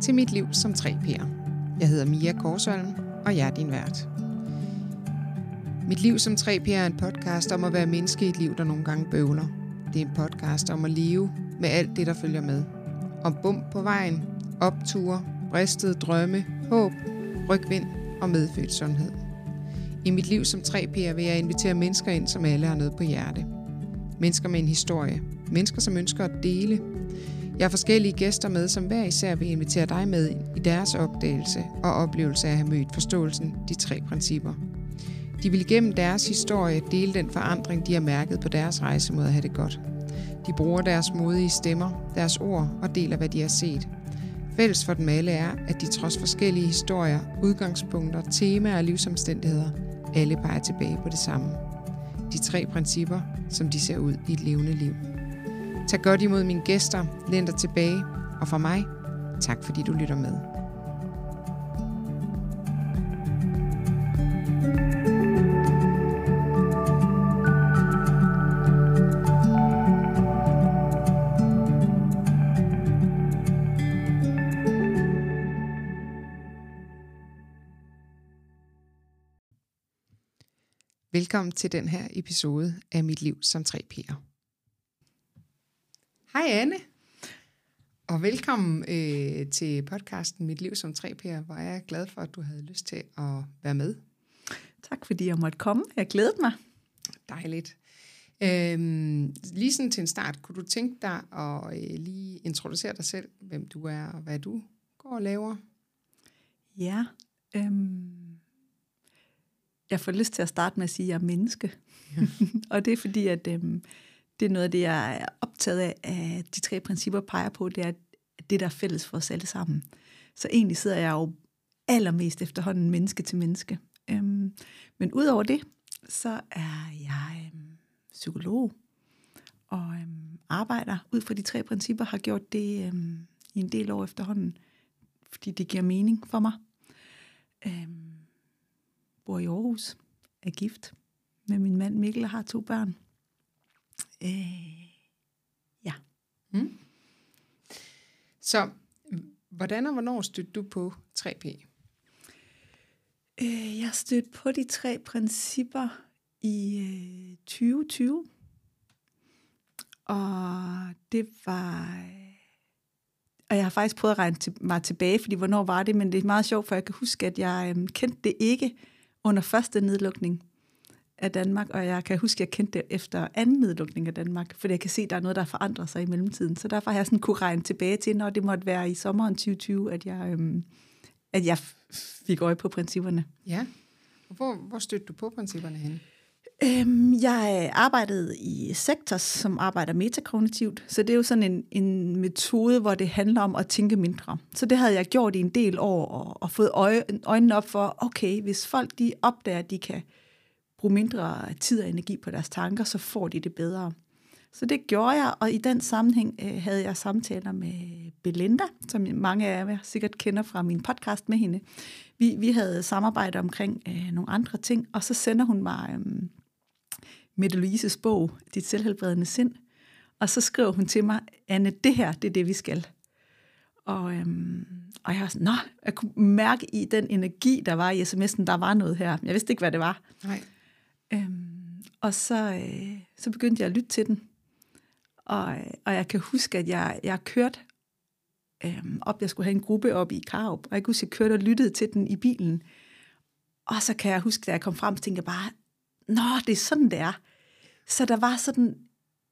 til Mit Liv som 3P'er. Jeg hedder Mia Korsholm, og jeg er din vært. Mit Liv som 3P'er er en podcast om at være menneske i et liv, der nogle gange bøvler. Det er en podcast om at leve med alt det, der følger med. Om bump på vejen, opture, bristede drømme, håb, rygvind og medfødt sundhed. I mit liv som 3P'er vil jeg invitere mennesker ind, som alle har noget på hjerte. Mennesker med en historie. Mennesker, som ønsker at dele. Jeg har forskellige gæster med, som hver især vil invitere dig med i deres opdagelse og oplevelse af at have mødt forståelsen, de tre principper. De vil gennem deres historie dele den forandring, de har mærket på deres rejse mod at have det godt. De bruger deres modige stemmer, deres ord og deler, hvad de har set. Fælles for dem alle er, at de trods forskellige historier, udgangspunkter, temaer og livsomstændigheder, alle peger tilbage på det samme. De tre principper, som de ser ud i et levende liv. Tag godt imod mine gæster, læn dig tilbage, og for mig, tak fordi du lytter med. Velkommen til den her episode af Mit Liv som 3P'er. Hej Anne, og velkommen øh, til podcasten Mit Liv som 3P'er, hvor jeg er glad for, at du havde lyst til at være med. Tak fordi jeg måtte komme. Jeg glæder mig. Dejligt. Øhm, lige sådan til en start, kunne du tænke dig at øh, lige introducere dig selv, hvem du er og hvad du går og laver? Ja, øhm, jeg får lyst til at starte med at sige, at jeg er menneske. Ja. og det er fordi, at øhm, det er noget af det, jeg er optaget af, at de tre principper peger på, det er det, der er fælles for os alle sammen. Så egentlig sidder jeg jo allermest efterhånden menneske til menneske. Øhm, men udover det, så er jeg øhm, psykolog og øhm, arbejder ud fra de tre principper, har gjort det øhm, i en del år efterhånden, fordi det giver mening for mig. Øhm, bor i Aarhus, er gift med min mand Mikkel og har to børn. Øh, ja. Mm. Så hvordan og hvornår stødte du på 3P? Øh, jeg stødte på de tre principper i øh, 2020. Og det var... Og jeg har faktisk prøvet at regne til, mig tilbage, fordi hvornår var det, men det er meget sjovt, for jeg kan huske, at jeg øh, kendte det ikke under første nedlukning af Danmark, og jeg kan huske, at jeg kendte det efter anden nedlukning af Danmark, fordi jeg kan se, at der er noget, der forandrer sig i mellemtiden. Så derfor har jeg sådan kunne regne tilbage til, når det måtte være i sommeren 2020, at jeg, øhm, at jeg fik øje på principperne. Ja. Hvor, hvor stødte du på principperne hen? Øhm, jeg arbejdede i Sektors, som arbejder metakognitivt, så det er jo sådan en, en metode, hvor det handler om at tænke mindre. Så det havde jeg gjort i en del år, og, og fået øje, øjnene op for, okay, hvis folk de opdager, at de kan bruge mindre tid og energi på deres tanker, så får de det bedre. Så det gjorde jeg, og i den sammenhæng øh, havde jeg samtaler med Belinda, som mange af jer sikkert kender fra min podcast med hende. Vi, vi havde samarbejde omkring øh, nogle andre ting, og så sender hun mig øh, Mette Louises bog, Dit selvhelbredende sind, og så skriver hun til mig, Anne, det her, det er det, vi skal. Og, øhm, og jeg var sådan, nå, jeg kunne mærke i den energi, der var i sms'en, der var noget her. Jeg vidste ikke, hvad det var. Nej. Øhm, og så, øh, så begyndte jeg at lytte til den. Og, og jeg kan huske, at jeg, jeg kørte øhm, op, jeg skulle have en gruppe op i Karup, og jeg kunne huske, at jeg kørte og lyttede til den i bilen. Og så kan jeg huske, da jeg kom frem, så tænkte jeg bare, nå, det er sådan, det er. Så der var sådan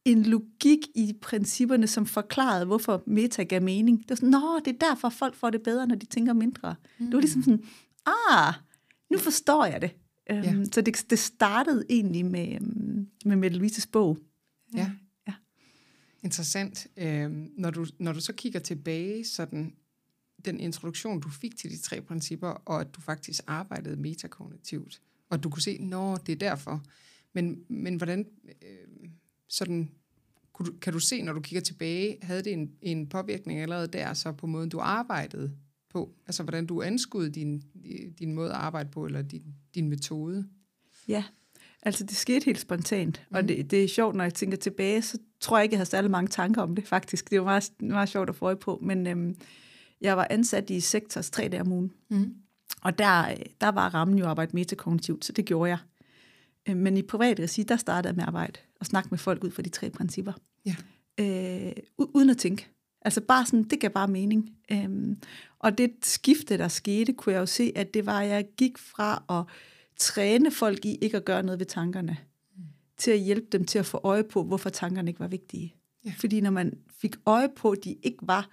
en logik i principperne, som forklarede, hvorfor meta gav mening. Det var sådan, nå, det er derfor, folk får det bedre, når de tænker mindre. Mm. Det var ligesom sådan, ah, nu forstår jeg det. Ja. Um, så det, det startede egentlig med, um, med Mette Louises bog. Ja. ja. Interessant. Øhm, når, du, når du så kigger tilbage, sådan den introduktion, du fik til de tre principper, og at du faktisk arbejdede metakognitivt, og du kunne se, nå, det er derfor. Men, men hvordan, øh, sådan, kunne du, kan du se, når du kigger tilbage, havde det en, en påvirkning allerede der, så på måden, du arbejdede på? Altså, hvordan du anskudde din, din måde at arbejde på, eller din, din metode? Ja, altså det skete helt spontant, mm. og mhm. det, det er sjovt, når jeg tænker tilbage, så tror jeg ikke, jeg havde særlig mange tanker om det, faktisk. Det var meget, meget sjovt at få øje på, men øhm, Jeg var ansat i sektors tre dage om ugen. Mm. Og der, der var rammen jo at arbejde metakognitivt, så det gjorde jeg. Øh, Men i privat regi, der startede jeg med at arbejde og snakke med folk ud fra de tre principper. Ja. Øh, u- uden at tænke. Altså bare sådan, det gav bare mening. Øhm, og det skifte, der skete, kunne jeg jo se, at det var, at jeg gik fra at træne folk i ikke at gøre noget ved tankerne, mm. til at hjælpe dem til at få øje på, hvorfor tankerne ikke var vigtige. Ja. Fordi når man fik øje på, at de ikke var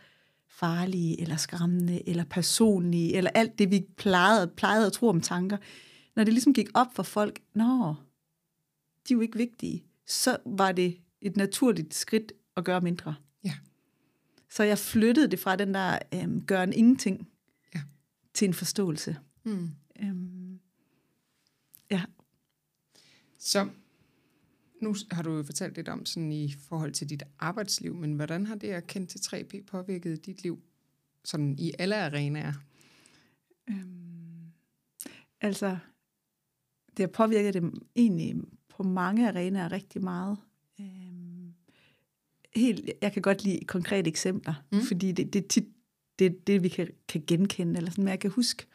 farlige, eller skræmmende, eller personlige, eller alt det, vi plejede, plejede at tro om tanker, når det ligesom gik op for folk, nå, de er jo ikke vigtige, så var det et naturligt skridt at gøre mindre. Så jeg flyttede det fra den der øhm, gøre en ingenting Ja. til en forståelse. Mm. Øhm, ja. Så nu har du jo fortalt lidt om sådan i forhold til dit arbejdsliv, men hvordan har det at kende til 3P påvirket dit liv sådan i alle arenaer? Øhm, altså, det har påvirket dem egentlig på mange arenaer rigtig meget. Helt, jeg kan godt lide konkrete eksempler, Mm. fordi det, det er tit det, det, vi kan, kan genkende. Eller sådan. Men jeg kan huske,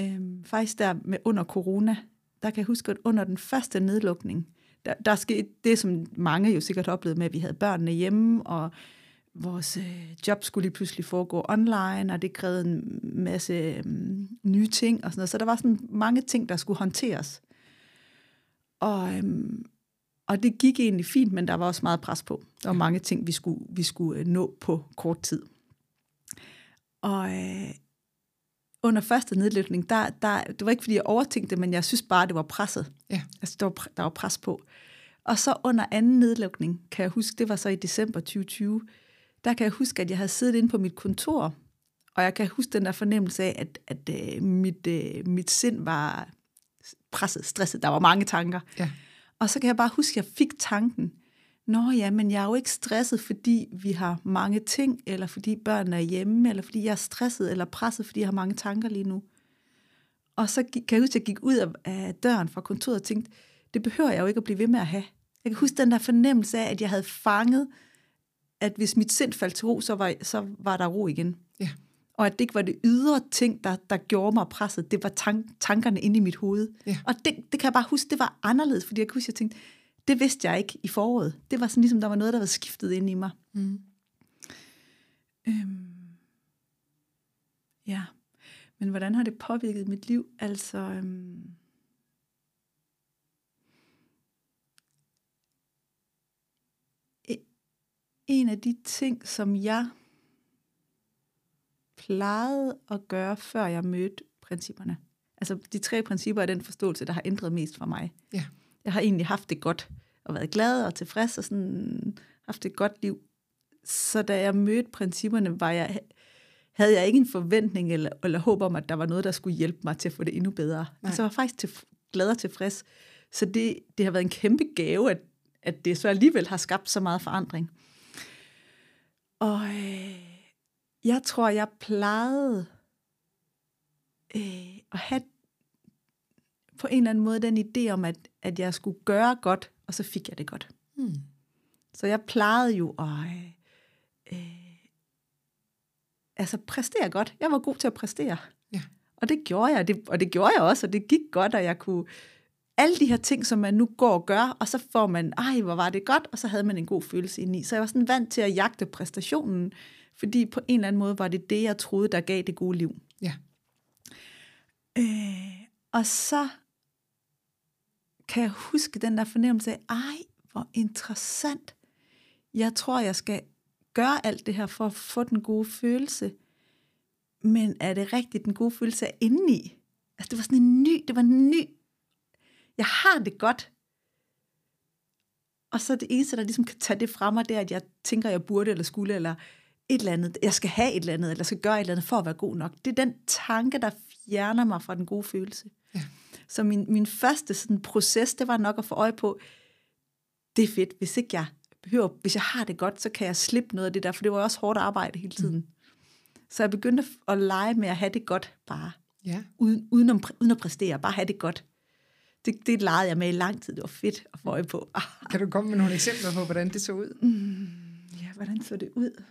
øhm, faktisk der med under corona, der kan jeg huske, at under den første nedlukning, der, der skete det, som mange jo sikkert har oplevet med, at vi havde børnene hjemme, og vores øh, job skulle lige pludselig foregå online, og det krævede en masse øh, nye ting og sådan noget. Så der var sådan mange ting, der skulle håndteres. Og, øhm, og det gik egentlig fint, men der var også meget pres på. Der var mange ting, vi skulle, vi skulle øh, nå på kort tid. Og øh, under første nedlukning, der, der, det var ikke, fordi jeg overtænkte det, men jeg synes bare, det var presset. Ja. Altså, der var, der var pres på. Og så under anden nedlukning, kan jeg huske, det var så i december 2020, der kan jeg huske, at jeg havde siddet inde på mit kontor, og jeg kan huske den der fornemmelse af, at, at øh, mit, øh, mit sind var presset, stresset. Der var mange tanker. Ja. Og så kan jeg bare huske, at jeg fik tanken, Nå ja, men jeg er jo ikke stresset, fordi vi har mange ting, eller fordi børnene er hjemme, eller fordi jeg er stresset eller presset, fordi jeg har mange tanker lige nu. Og så gik, kan jeg huske, at jeg gik ud af, af døren fra kontoret og tænkte, det behøver jeg jo ikke at blive ved med at have. Jeg kan huske den der fornemmelse af, at jeg havde fanget, at hvis mit sind faldt til ro, så var, så var der ro igen. Og at det ikke var det ydre ting, der, der gjorde mig presset, det var tank, tankerne inde i mit hoved. Ja. Og det, det kan jeg bare huske, det var anderledes, fordi jeg kan huske, jeg tænkte, det vidste jeg ikke i foråret. Det var sådan ligesom, der var noget, der var skiftet ind i mig. Mm. Øhm, ja, men hvordan har det påvirket mit liv? Altså, øhm, e- en af de ting, som jeg plejede at gøre, før jeg mødte principperne. Altså, de tre principper er den forståelse, der har ændret mest for mig. Ja. Jeg har egentlig haft det godt, og været glad og tilfreds, og sådan haft et godt liv. Så da jeg mødte principperne, var jeg, havde jeg ikke en forventning eller, eller håb om, at der var noget, der skulle hjælpe mig til at få det endnu bedre. Nej. Altså, jeg var faktisk til, glad og tilfreds. Så det, det har været en kæmpe gave, at, at det så alligevel har skabt så meget forandring. Og øh, jeg tror, jeg plejede øh, at have på en eller anden måde den idé om, at, at jeg skulle gøre godt, og så fik jeg det godt. Mm. Så jeg plejede jo at øh, øh, altså præstere godt. Jeg var god til at præstere. Ja. Og det gjorde jeg, det, og det gjorde jeg også, og det gik godt, og jeg kunne alle de her ting, som man nu går og gør, og så får man, ej, hvor var det godt, og så havde man en god følelse indeni. Så jeg var sådan vant til at jagte præstationen, fordi på en eller anden måde var det det, jeg troede, der gav det gode liv. Ja. Øh, og så kan jeg huske den der fornemmelse af, ej, hvor interessant. Jeg tror, jeg skal gøre alt det her for at få den gode følelse. Men er det rigtigt, den gode følelse er indeni? Altså, det var sådan en ny, det var en ny, jeg har det godt. Og så det eneste, der ligesom kan tage det fra mig, det er, at jeg tænker, jeg burde eller skulle, eller et eller andet, jeg skal have et eller andet, eller skal gøre et eller andet for at være god nok. Det er den tanke, der fjerner mig fra den gode følelse. Ja. Så min, min første sådan, proces, det var nok at få øje på, det er fedt, hvis ikke jeg behøver, hvis jeg har det godt, så kan jeg slippe noget af det der, for det var også hårdt arbejde hele tiden. Mm. Så jeg begyndte at lege med at have det godt bare, Ja. uden, uden, at, uden at præstere, bare have det godt. Det, det legede jeg med i lang tid, det var fedt at få øje på. Kan du komme med nogle eksempler på, hvordan det så ud? mm, ja, hvordan så det ud?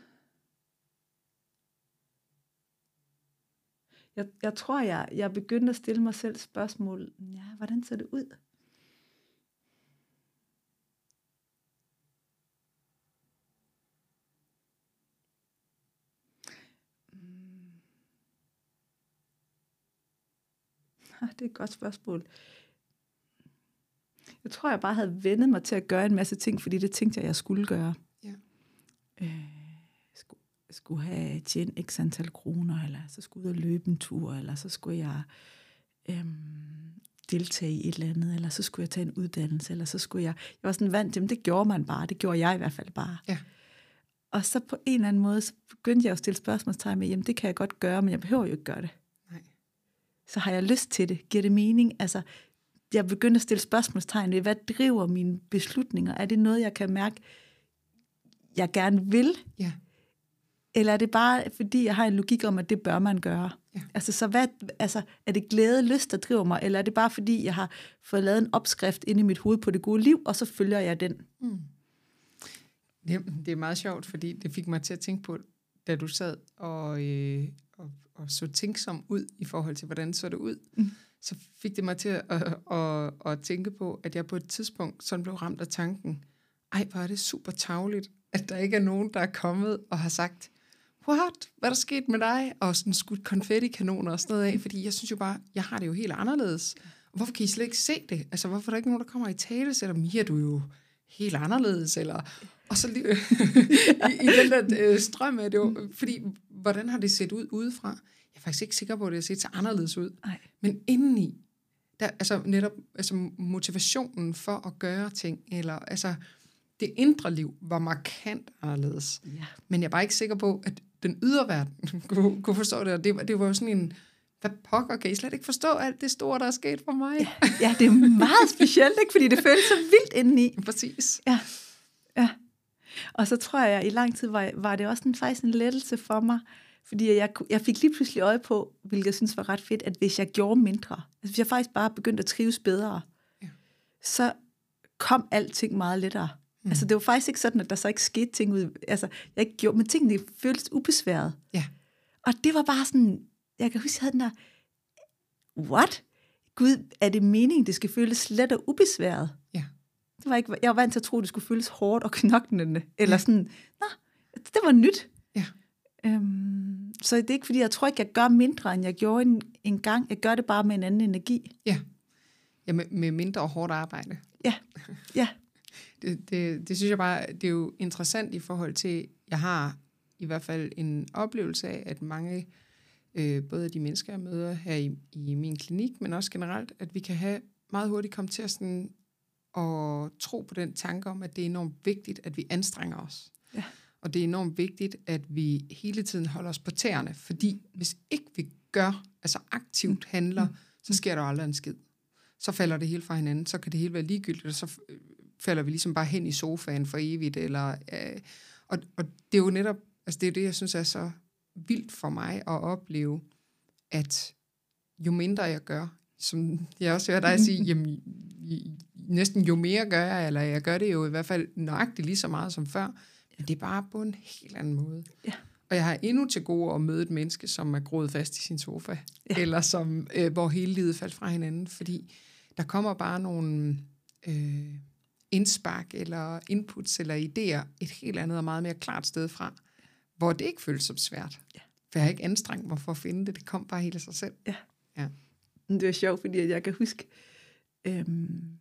Jeg, jeg tror, jeg, jeg begyndte at stille mig selv spørgsmål, ja, hvordan ser det ud? Mm. Det er et godt spørgsmål. Jeg tror, jeg bare havde vendet mig til at gøre en masse ting, fordi det tænkte jeg, jeg skulle gøre. Ja. Øh, skulle, have tjent x antal kroner, eller så skulle jeg ud og løbe en tur, eller så skulle jeg øhm, deltage i et eller andet, eller så skulle jeg tage en uddannelse, eller så skulle jeg... Jeg var sådan vant til, det gjorde man bare. Det gjorde jeg i hvert fald bare. Ja. Og så på en eller anden måde, så begyndte jeg at stille spørgsmålstegn med, jamen det kan jeg godt gøre, men jeg behøver jo ikke gøre det. Nej. Så har jeg lyst til det. Giver det mening? Altså, jeg begyndte at stille spørgsmålstegn ved, hvad driver mine beslutninger? Er det noget, jeg kan mærke, jeg gerne vil? Ja. Eller er det bare, fordi jeg har en logik om, at det bør man gøre? Ja. Altså, så hvad, altså, er det glæde, lyst, der driver mig? Eller er det bare, fordi jeg har fået lavet en opskrift inde i mit hoved på det gode liv, og så følger jeg den? Mm. Det, det er meget sjovt, fordi det fik mig til at tænke på, da du sad og, øh, og, og så tænksom ud i forhold til, hvordan så det ud. Mm. Så fik det mig til at, at, at, at tænke på, at jeg på et tidspunkt sådan blev ramt af tanken, ej, hvor er det super tavligt, at der ikke er nogen, der er kommet og har sagt, what, hvad er der sket med dig? Og sådan skudt konfettikanoner og sådan noget af, fordi jeg synes jo bare, jeg har det jo helt anderledes. Hvorfor kan I slet ikke se det? Altså, hvorfor er der ikke nogen, der kommer i tale, selvom Mia, du er jo helt anderledes, eller... Og så lige, i, i den der øh, strøm af det jo, fordi, hvordan har det set ud udefra? Jeg er faktisk ikke sikker på, at det har set så anderledes ud. Nej. Men indeni, der, altså netop altså motivationen for at gøre ting, eller altså det indre liv var markant anderledes. Ja. Men jeg er bare ikke sikker på, at den ydre verden kunne, kunne forstå det, og det, var- det var jo sådan en, hvad pokker, kan I slet ikke forstå alt det store, der er sket for mig? Ja. Ja, det er meget specielt, ikke? Fordi det føles så vildt indeni. Præcis. Ja, ja. Og så tror jeg, at i lang tid var, var det også en, faktisk en lettelse for mig, fordi jeg, jeg fik lige pludselig øje på, hvilket jeg synes var ret fedt, at hvis jeg gjorde mindre, altså hvis jeg faktisk bare begyndte at trives bedre, Ja. så kom alting meget lettere. Mm. Altså det var faktisk ikke sådan, at der så ikke skete ting ud, altså jeg ikke gjorde, men tingene føltes ubesværet. Ja. Og det var bare sådan, jeg kan huske, jeg havde den der, what? Gud, er det meningen, det skal føles let og ubesværet? Ja. Det var ikke, jeg var vant til at tro, at det skulle føles hårdt og knoklende. Eller sådan, nå, det var nyt. Ja. Øhm, så det er ikke, fordi jeg tror ikke, jeg gør mindre, end jeg gjorde en, en gang. Jeg gør det bare med en anden energi. Ja. Ja, med, med mindre hårdt arbejde. Ja, ja, Det, det, det synes jeg bare, det er jo interessant i forhold til, jeg har i hvert fald en oplevelse af, at mange, øh, både de mennesker, jeg møder her i, i min klinik, men også generelt, at vi kan have meget hurtigt komme til at, sådan, at tro på den tanke om, at det er enormt vigtigt, at vi anstrenger os. Ja. Og det er enormt vigtigt, at vi hele tiden holder os på tæerne, fordi hvis ikke vi gør, altså aktivt handler, så sker der aldrig en skid. Så falder det hele fra hinanden, så kan det hele være ligegyldigt, og så øh, falder vi ligesom bare hen i sofaen for evigt. Eller, øh, og, og det er jo netop, altså det er det, jeg synes er så vildt for mig at opleve, at jo mindre jeg gør, som jeg også hører dig sige, jamen, næsten jo mere gør jeg, eller jeg gør det jo i hvert fald nøjagtigt lige så meget som før, men det er bare på en helt anden måde. Ja. Og jeg har endnu til gode at møde et menneske, som er groet fast i sin sofa, ja. eller som, øh, hvor hele livet faldt fra hinanden, fordi der kommer bare nogle øh, indspark, eller inputs, eller idéer et helt andet og meget mere klart sted fra, hvor det ikke føles som svært. Ja. For jeg har ikke anstrengt mig for at finde det, det kom bare helt af sig selv. Ja. Ja. Det er sjovt, fordi jeg kan huske øhm,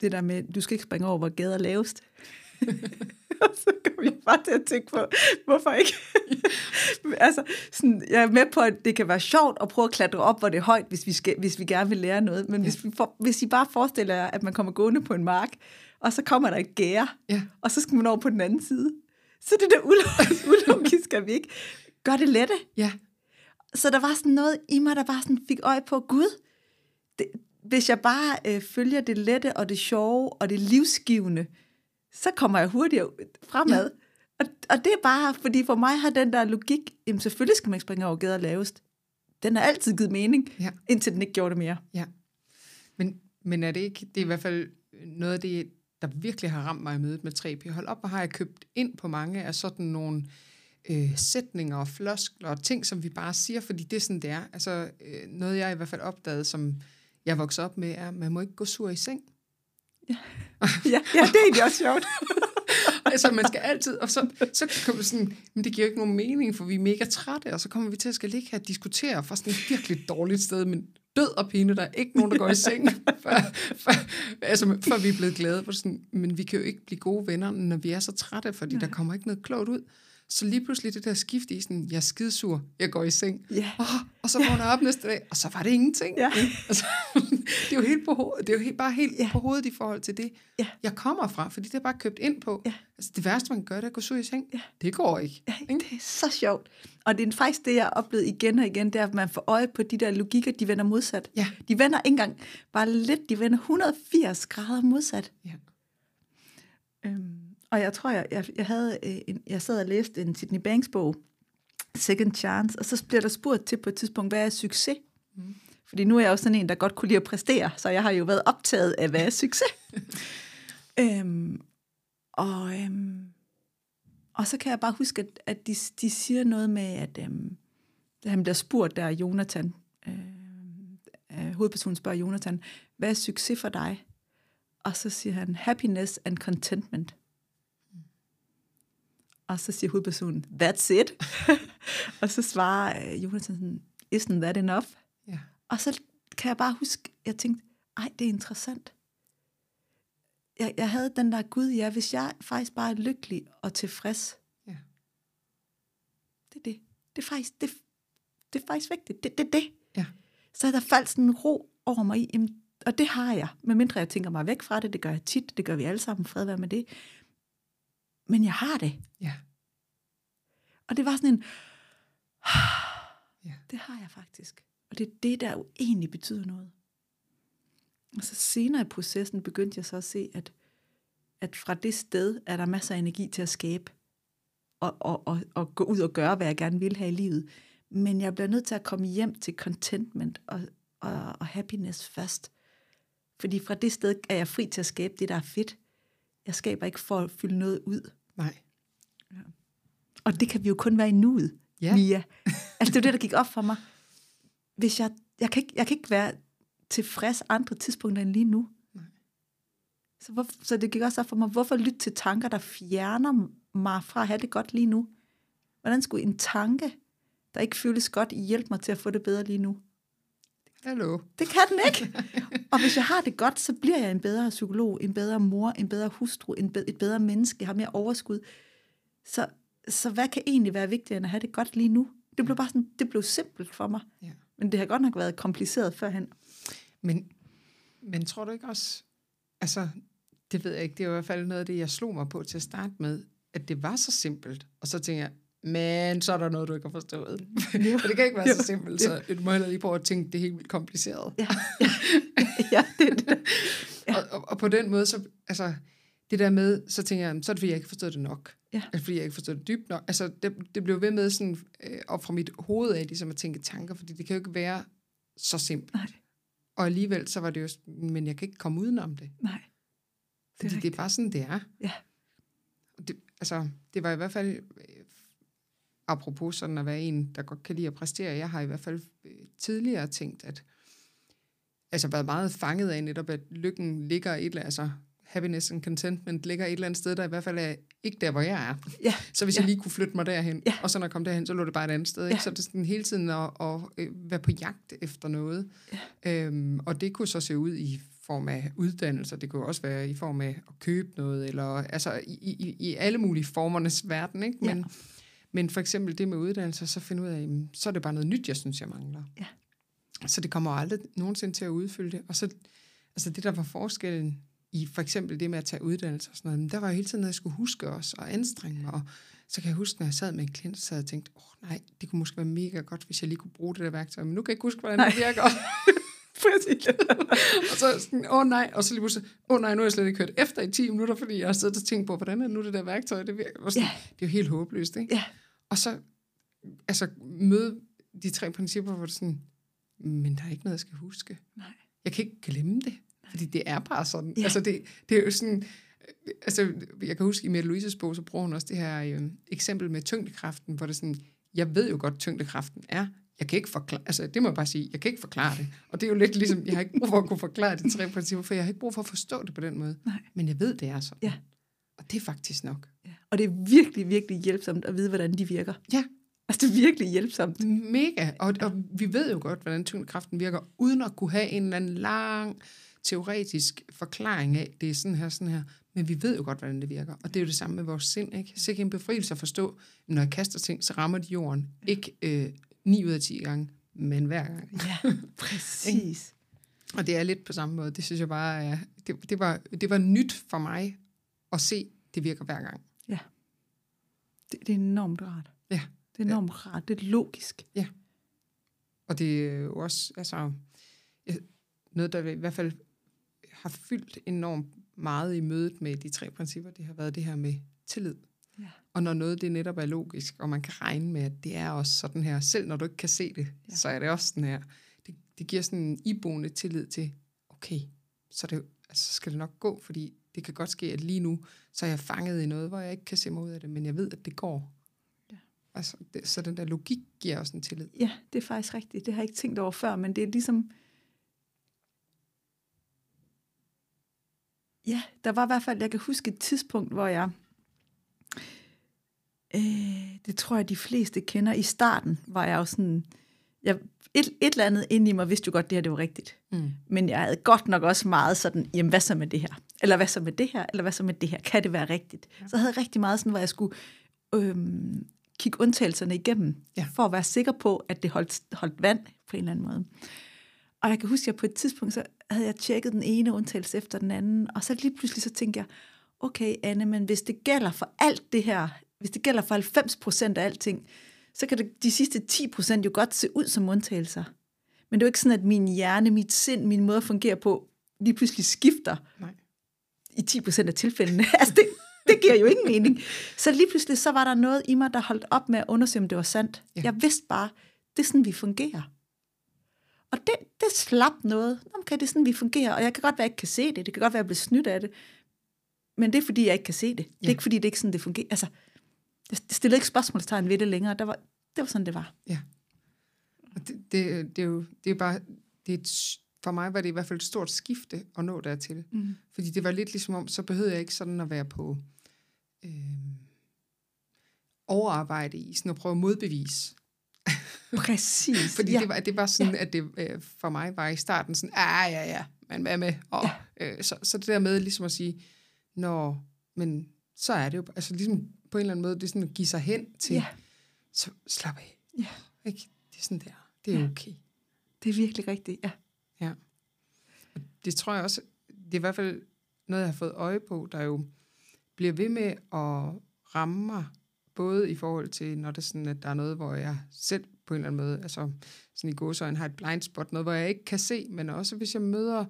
det der med, du skal ikke springe over, hvor gader er lavest. Og så kom jeg bare til at tænke på, hvorfor ikke? altså, sådan, jeg er med på, at det kan være sjovt at prøve at klatre op, hvor det er højt, hvis vi, skal, hvis vi gerne vil lære noget. Men ja. hvis, vi for, hvis I bare forestiller jer, at man kommer gående på en mark, og så kommer der et gære, Ja. og så skal man over på den anden side. Så det der ulogisk, ulogisk at vi ikke gør det lette. Ja, Så der var sådan noget i mig, der bare sådan fik øje på, Gud, det, hvis jeg bare øh, følger det lette og det sjove og det livsgivende, så kommer jeg hurtigere fremad. Ja. Og, og det er bare, fordi for mig har den der logik, jamen selvfølgelig skal man ikke springe over gader lavest. Den har altid givet mening, Ja. indtil den ikke gjorde det mere. Ja. Men, men er det ikke, det er i hvert fald noget af det, der virkelig har ramt mig i mødet med 3P. Hold op, hvor har jeg købt ind på mange af sådan nogle øh, sætninger og floskler og ting, som vi bare siger, fordi det er sådan, det er. Altså, øh, noget jeg i hvert fald opdagede, som jeg voksede op med, er, at man må ikke gå sur i seng. Ja, ja, ja det er egentlig også sjovt. altså, man skal altid, og så, så kommer sådan, men det giver ikke nogen mening, for vi er mega trætte, og så kommer vi til at skal ligge her og diskutere fra sådan et virkelig dårligt sted, men død og pine, der er ikke nogen, der går i seng, før, før, altså, før vi er blevet glade. For sådan, men vi kan jo ikke blive gode venner, når vi er så trætte, fordi Nej. der kommer ikke noget klogt ud. Så lige pludselig det der skift i sådan, jeg er skidesur, jeg går i seng. Ja. Oh, og så vågner jeg op næste dag, og så var det ingenting. Ja. Altså, det er jo helt på hovedet, det er jo helt, bare helt Ja. på hovedet i forhold til det, Ja. jeg kommer fra, fordi det er bare købt ind på. Ja. Altså, det værste, man gøre, det er at gå sur i seng. Ja. Det går ikke. Ja, det er så sjovt. Og det er faktisk det, jeg har oplevet igen og igen, det er, at man får øje på de der logikker, de vender modsat. Ja. De vender ikke engang bare lidt, de vender 180 grader modsat. Ja. Øhm, og jeg tror, jeg, jeg, jeg, havde, øh, en, jeg sad og læste en Sydney Banks bog, Second Chance, og så bliver der spurgt til på et tidspunkt, hvad er succes? Mm. Fordi nu er jeg jo sådan en, der godt kunne lide at præstere, så jeg har jo været optaget af, hvad er succes? øhm, og, øhm, og så kan jeg bare huske, at, at de, de siger noget med, at øhm, da han bliver spurgt der, Jonathan, øh, øh, hovedpersonen spørger Jonathan, hvad er succes for dig? Og så siger han, happiness and contentment. Og så siger hovedpersonen, that's it. og så svarer øh, Jonathan sådan, isn't that enough? Ja. Og så kan jeg bare huske, jeg tænkte, ej, det er interessant. Jeg, jeg havde den der, gud, ja, hvis jeg faktisk bare er lykkelig og tilfreds, Ja. det er det. Det er faktisk, det, det er faktisk vigtigt. Det er det, det. Ja. Så der faldt sådan en ro over mig i, og det har jeg. Medmindre jeg tænker mig væk fra det, det gør jeg tit, det gør vi alle sammen, fred være med det. Men jeg har det. Ja. Og det var sådan en, Ja. det har jeg faktisk. Og det er det, der jo egentlig betyder noget. Og så senere i processen begyndte jeg så at se, at, at fra det sted er der masser af energi til at skabe. Og, og, og, og gå ud og gøre, hvad jeg gerne vil have i livet. Men jeg bliver nødt til at komme hjem til contentment og, og, og happiness først. Fordi fra det sted er jeg fri til at skabe det, der er fedt. Jeg skaber ikke for at fylde noget ud. Nej. Og det kan vi jo kun være i nuet, Ja. Mia. Altså det er jo det, der gik op for mig. Hvis jeg, jeg, kan ikke, jeg kan ikke være tilfreds andre tidspunkter end lige nu. Nej. Så, hvor, så det gik også op for mig, hvorfor lytte til tanker, der fjerner mig fra at have det godt lige nu? Hvordan skulle en tanke, der ikke føles godt, hjælpe mig til at få det bedre lige nu? Hallo. Det kan den ikke. Og hvis jeg har det godt, så bliver jeg en bedre psykolog, en bedre mor, en bedre hustru, en be- et bedre menneske, jeg har mere overskud. Så, så hvad kan egentlig være vigtigere end at have det godt lige nu? Det blev bare sådan, det blev simpelt for mig. Ja. Men det har godt nok været kompliceret førhen. Men, men tror du ikke også, altså, det ved jeg ikke, det er i hvert fald noget af det, jeg slog mig på til at starte med, at det var så simpelt. Og så tænker jeg, men så er der noget, du ikke har forstået. For det kan ikke være så simpelt, så du må heller lige prøve at tænke det helt vildt kompliceret. Ja, ja, ja det er det. Ja. Og, og, og på den måde, så, altså, det der med, så tænker jeg, så er det fordi, jeg ikke forstået det nok. Ja. Altså, fordi jeg ikke forstået det dybt nok. Altså, det, det blev ved med sådan, øh, op fra mit hoved af, ligesom at tænke tanker, fordi det kan jo ikke være så simpelt. Nej. Og alligevel, så var det jo, men jeg kan ikke komme udenom det. Nej. Det er Fordi det, det er bare sådan, det er. Ja. Det, altså, det var i hvert fald, apropos sådan at være en, der godt kan lide at præstere, jeg har i hvert fald øh, tidligere tænkt, at altså været meget fanget af netop, at lykken ligger et eller andet, altså happiness and contentment ligger et eller andet sted, der i hvert fald er ikke der, hvor jeg er. Ja. Så hvis Ja. jeg lige kunne flytte mig derhen, Ja. og så når jeg kom derhen, så lå det bare et andet sted. Ikke? Ja. Så det er sådan hele tiden at, at øh, være på jagt efter noget. Øhm, og det kunne så se ud i form af uddannelser, det kunne også være i form af at købe noget, eller altså i, i, i alle mulige formernes verden. Ikke? Men, Ja. Men for eksempel det med uddannelser, så finde ud af, jamen, så er det bare noget nyt, jeg synes, jeg mangler. Ja. Så det kommer aldrig nogensinde til at udfylde det. Og så altså det, der var forskellen i for eksempel det med at tage uddannelse og sådan noget, men der var jo hele tiden noget, jeg skulle huske også, og anstrenge mig. Og så kan jeg huske, når jeg sad med en klient, så havde jeg tænkt, åh oh, nej, det kunne måske være mega godt, hvis jeg lige kunne bruge det der værktøj, men nu kan jeg ikke huske, hvordan det virker. Præcis. og så sådan, åh oh, nej, og så lige pludselig, åh oh, nej, nu har jeg slet ikke hørt efter i 10 minutter, fordi jeg har siddet og tænkt på, hvordan er nu det der værktøj, det virker. Og sådan, Ja. Det er jo helt håbløst, ikke? Ja. Og så altså, møde de tre principper, hvor det sådan, men der er ikke noget, jeg skal huske. Nej. Jeg kan ikke glemme det, fordi det er bare sådan. Ja. Altså det, det er jo sådan, altså, jeg kan huske, i Mette Louises bog, så bruger hun også det her øh, eksempel med tyngdekraften, hvor det er sådan, jeg ved jo godt, tyngdekraften er. Jeg kan ikke forklare, altså det må jeg bare sige, jeg kan ikke forklare det. Og det er jo lidt ligesom, jeg har ikke brug for at kunne forklare de tre principper, for jeg har ikke brug for at forstå det på den måde. Nej. Men jeg ved, det er sådan. Ja. Og det er faktisk nok. Og det er virkelig, virkelig hjælpsomt at vide, hvordan de virker. Ja, Altså, det er virkelig hjælpsomt. mega. Og, og vi ved jo godt, hvordan tyngdekraften virker, uden at kunne have en eller anden lang teoretisk forklaring af, det er sådan her, sådan her. Men vi ved jo godt, hvordan det virker. Og det er jo det samme med vores sind, ikke? Sikke en befrielse at forstå, når jeg kaster ting, så rammer de jorden. Ikke øh, 9 ud af 10 gange, men hver gang. Ja, præcis. Og det er lidt på samme måde. Det synes jeg bare, er, det, det, var, det var nyt for mig at se, det virker hver gang. Ja. Det, det er enormt rart. Ja. Det er enormt rart. Det er logisk. Og det er jo også altså, noget, der i hvert fald har fyldt enormt meget i mødet med de tre principper, det har været det her med tillid. Ja. Og når noget det netop er logisk, og man kan regne med, at det er også sådan her, selv når du ikke kan se det, Ja. ja. så er det også sådan her. Det, det giver sådan en iboende tillid til, okay, så, det, altså, så skal det nok gå, fordi det kan godt ske, at lige nu, så er jeg fanget i noget, hvor jeg ikke kan se mig ud af det, men jeg ved, at det går. Ja. Altså, det, så den der logik giver også en tillid. Ja, det er faktisk rigtigt. Det har jeg ikke tænkt over før, men det er ligesom... Ja, der var i hvert fald, jeg kan huske et tidspunkt, hvor jeg... Øh, det tror jeg, de fleste kender. I starten var jeg jo sådan... Jeg, et, et eller andet inde i mig vidste jo godt, det her det var rigtigt. Mm. Men jeg havde godt nok også meget sådan, jamen hvad så med det her? Eller hvad så med det her? Eller hvad så med det her? Kan det være rigtigt? Ja. Så jeg havde rigtig meget sådan, hvor jeg skulle øhm, kigge undtagelserne igennem, Ja. for at være sikker på, at det holdt, holdt vand på en eller anden måde. Og jeg kan huske, at på et tidspunkt, så havde jeg tjekket den ene undtagelse efter den anden, og så lige pludselig så tænkte jeg, okay Anne, men hvis det gælder for alt det her, hvis det gælder for 90 procent af alting, så kan det, de sidste 10 procent jo godt se ud som undtagelser. Men det er jo ikke sådan, at min hjerne, mit sind, min måde at fungere på, lige pludselig skifter Nej. I 10 procent af tilfældene. altså det, det giver jo ingen mening. Så lige pludselig så var der noget i mig, der holdt op med at undersøge, om det var sandt. Ja. Jeg vidste bare, det er sådan, vi fungerer. Og det, det slap noget. Okay, det er sådan, vi fungerer. Og jeg kan godt være, at jeg ikke kan se det. Det kan godt være, at jeg bliver snydt af det. Men det er, fordi jeg ikke kan se det. Det er Ja. ikke, fordi det ikke er sådan, det fungerer. Altså, det stillede ikke spørgsmålstegn ved det længere. Der var, det var sådan, det var. Og det, det, det, er jo det er bare, det er et, for mig var det i hvert fald et stort skifte at nå dertil. Mm. Fordi det var lidt ligesom om, så behøvede jeg ikke sådan at være på øh, overarbejde i, sådan at prøve at modbevise. Præcis. Fordi ja. ja. det, var, det var sådan, ja. at det øh, for mig var i starten sådan, ah ja ja, men hvad med? Og, ja. øh, så, så det der med ligesom at sige, nå, men så er det jo, altså ligesom på en eller anden måde, det er sådan at give sig hen til, Ja. så slap af. Ja. Ikke? Det er sådan der, det er Ja. okay. Det er virkelig rigtigt, ja. Det tror jeg også, det er i hvert fald noget, jeg har fået øje på, der jo bliver ved med at ramme mig, både i forhold til, når det er sådan, at der er noget, hvor jeg selv på en eller anden måde, altså sådan i gåsøjne har et blind spot, noget, hvor jeg ikke kan se, men også hvis jeg møder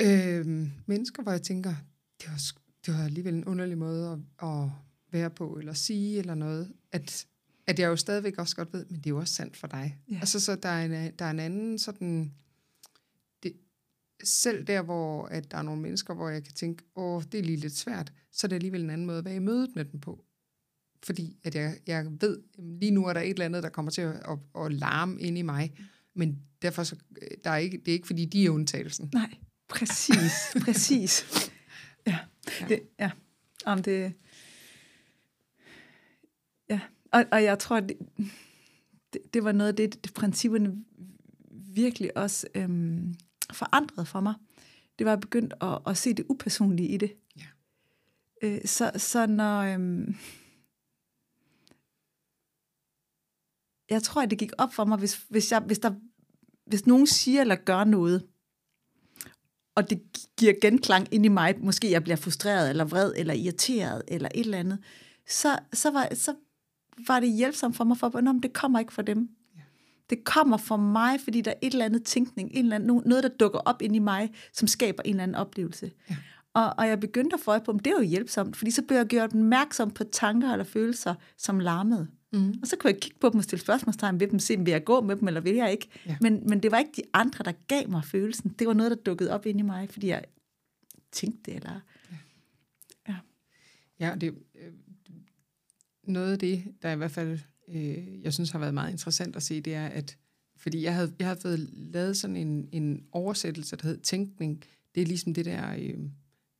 øh, mennesker, hvor jeg tænker, det var, det var alligevel en underlig måde at, at være på, eller sige, eller noget, at, at jeg jo stadigvæk også godt ved, men det er jo også sandt for dig. Ja. Altså, så der er en, der er en anden sådan, selv der, hvor at der er nogle mennesker, hvor jeg kan tænke, åh, det er lige lidt svært, så er det alligevel en anden måde at være i mødet med dem på. Fordi at jeg, jeg ved, lige nu er der et eller andet, der kommer til at, at, at larme ind i mig, men derfor så, øh, der er ikke, det er ikke, fordi de er undtagelsen. Nej, præcis, præcis. Ja, Ja. det, ja. Om det, ja. Og, og jeg tror, det, det, det var noget af det, det principperne virkelig også øhm, forandrede for mig. Det var begyndt at, at se det upersonlige i det. Ja. Øh, så, så når... Øhm, jeg tror, at det gik op for mig, hvis, hvis, jeg, hvis, der, hvis nogen siger eller gør noget, og det giver genklang ind i mig, måske jeg bliver frustreret, eller vred, eller irriteret, eller et eller andet, så, så, var, så var det hjælpsomt for mig, for at det kommer ikke fra dem. Ja. Det kommer fra mig, fordi der er et eller andet tænkning, en eller anden, noget, der dukker op ind i mig, som skaber en eller anden oplevelse. Ja. Og, og jeg begyndte at få øje på, at det er jo hjælpsomt, fordi så blev jeg gjort opmærksom på tanker eller følelser, som larmede. Mm. Og så kunne jeg kigge på dem og stille spørgsmålstegn ved dem, se, vil jeg gå med dem, eller vil jeg ikke. Ja. Men, men det var ikke de andre, der gav mig følelsen. Det var noget, der dukkede op ind i mig, fordi jeg tænkte det. Eller... Ja. Ja, det, øh, noget af det, der i hvert fald, øh, jeg synes har været meget interessant at se, det er, at fordi jeg havde, jeg havde fået lavet sådan en, en oversættelse, der hed Tænkning. Det er ligesom det der, øh,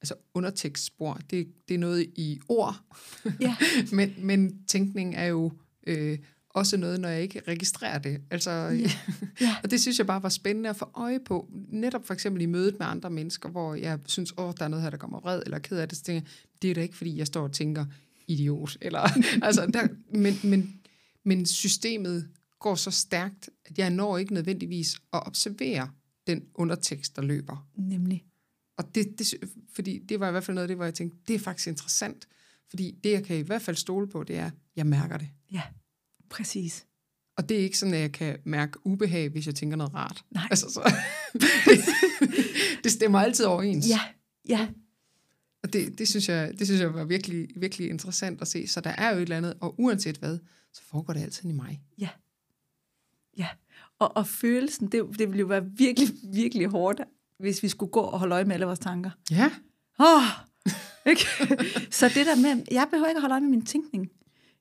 altså undertekstspor. Det, det er noget i ord, Ja. men, men tænkning er jo øh, også noget, når jeg ikke registrerer det. Altså, ja. Ja. og det synes jeg bare var spændende at få øje på. Netop for eksempel i mødet med andre mennesker, hvor jeg synes, åh, der er noget her, der kommer vred eller ked af det. Så tænker jeg, det er da ikke, fordi jeg står og tænker, idiot. Eller, altså, der, men, men, men systemet går så stærkt, at jeg når ikke nødvendigvis at observere den undertekst, der løber. Nemlig. Og det, det, fordi det var i hvert fald noget af det, hvor jeg tænkte, det er faktisk interessant. Fordi det, jeg kan i hvert fald stole på, det er, jeg mærker det. Ja, præcis. Og det er ikke sådan, at jeg kan mærke ubehag, hvis jeg tænker noget rart. Nej. Altså, så, det, det stemmer altid overens. Ja, ja, Og det, det, synes jeg, det synes jeg var virkelig, virkelig interessant at se. Så der er jo et eller andet, og uanset hvad, så foregår det altid i mig. ja. Ja, og, og følelsen, det, det ville jo være virkelig, virkelig hårdt, hvis vi skulle gå og holde øje med alle vores tanker. Ja, Åh, ikke? Så det der med, jeg behøver ikke at holde øje med min tænkning.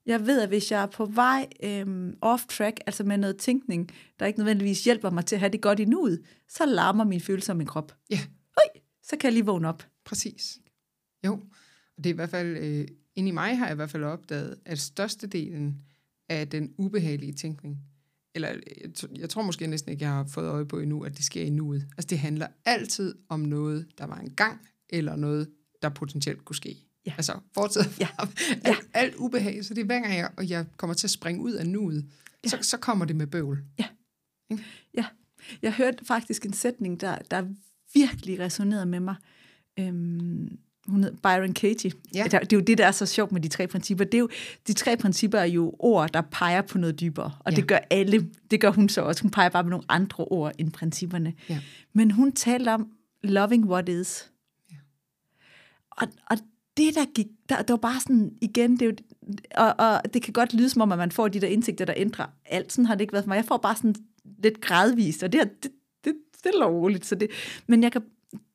Jeg ved, at hvis jeg er på vej øhm, off-track, altså med noget tænkning, der ikke nødvendigvis hjælper mig til at have det godt i nuet, så larmer min følelse om min krop. ja, Oj, så kan jeg lige vågne op. præcis. Jo, og det er i hvert fald, øh, inde i mig har jeg i hvert fald opdaget, at størstedelen af den ubehagelige tænkning, eller jeg, jeg tror måske næsten ikke, jeg har fået øje på endnu, at det sker i nuet. Altså det handler altid om noget, der var en gang, eller noget, der potentielt kunne ske. Ja. Altså fortid, Ja. ja. alt, alt ubehag, så det er hver gang, jeg, og jeg kommer til at springe ud af nuet, ja. så, så kommer det med bøvl. Ja, jeg hørte faktisk en sætning, der, der virkelig resonerede med mig. Øhm, hun hed Byron Katie. Ja. Det, er- er jo det, der er så sjovt med de tre principper. Det er jo, de tre principper er jo ord, der peger på noget dybere. Og Ja. det gør alle. Det gør hun så også. Hun peger bare med nogle andre ord end principperne. Ja. Men hun talte om loving what is. Ja. Og, og det, der gik, der, der var bare sådan, igen, det er jo, og, og det kan godt lyde som om, at man får de der indsigter, der ændrer alt. Sådan har det ikke været for mig. Jeg får bare sådan lidt gradvist, og det, her, det, det og roligt. Så det, men jeg kan,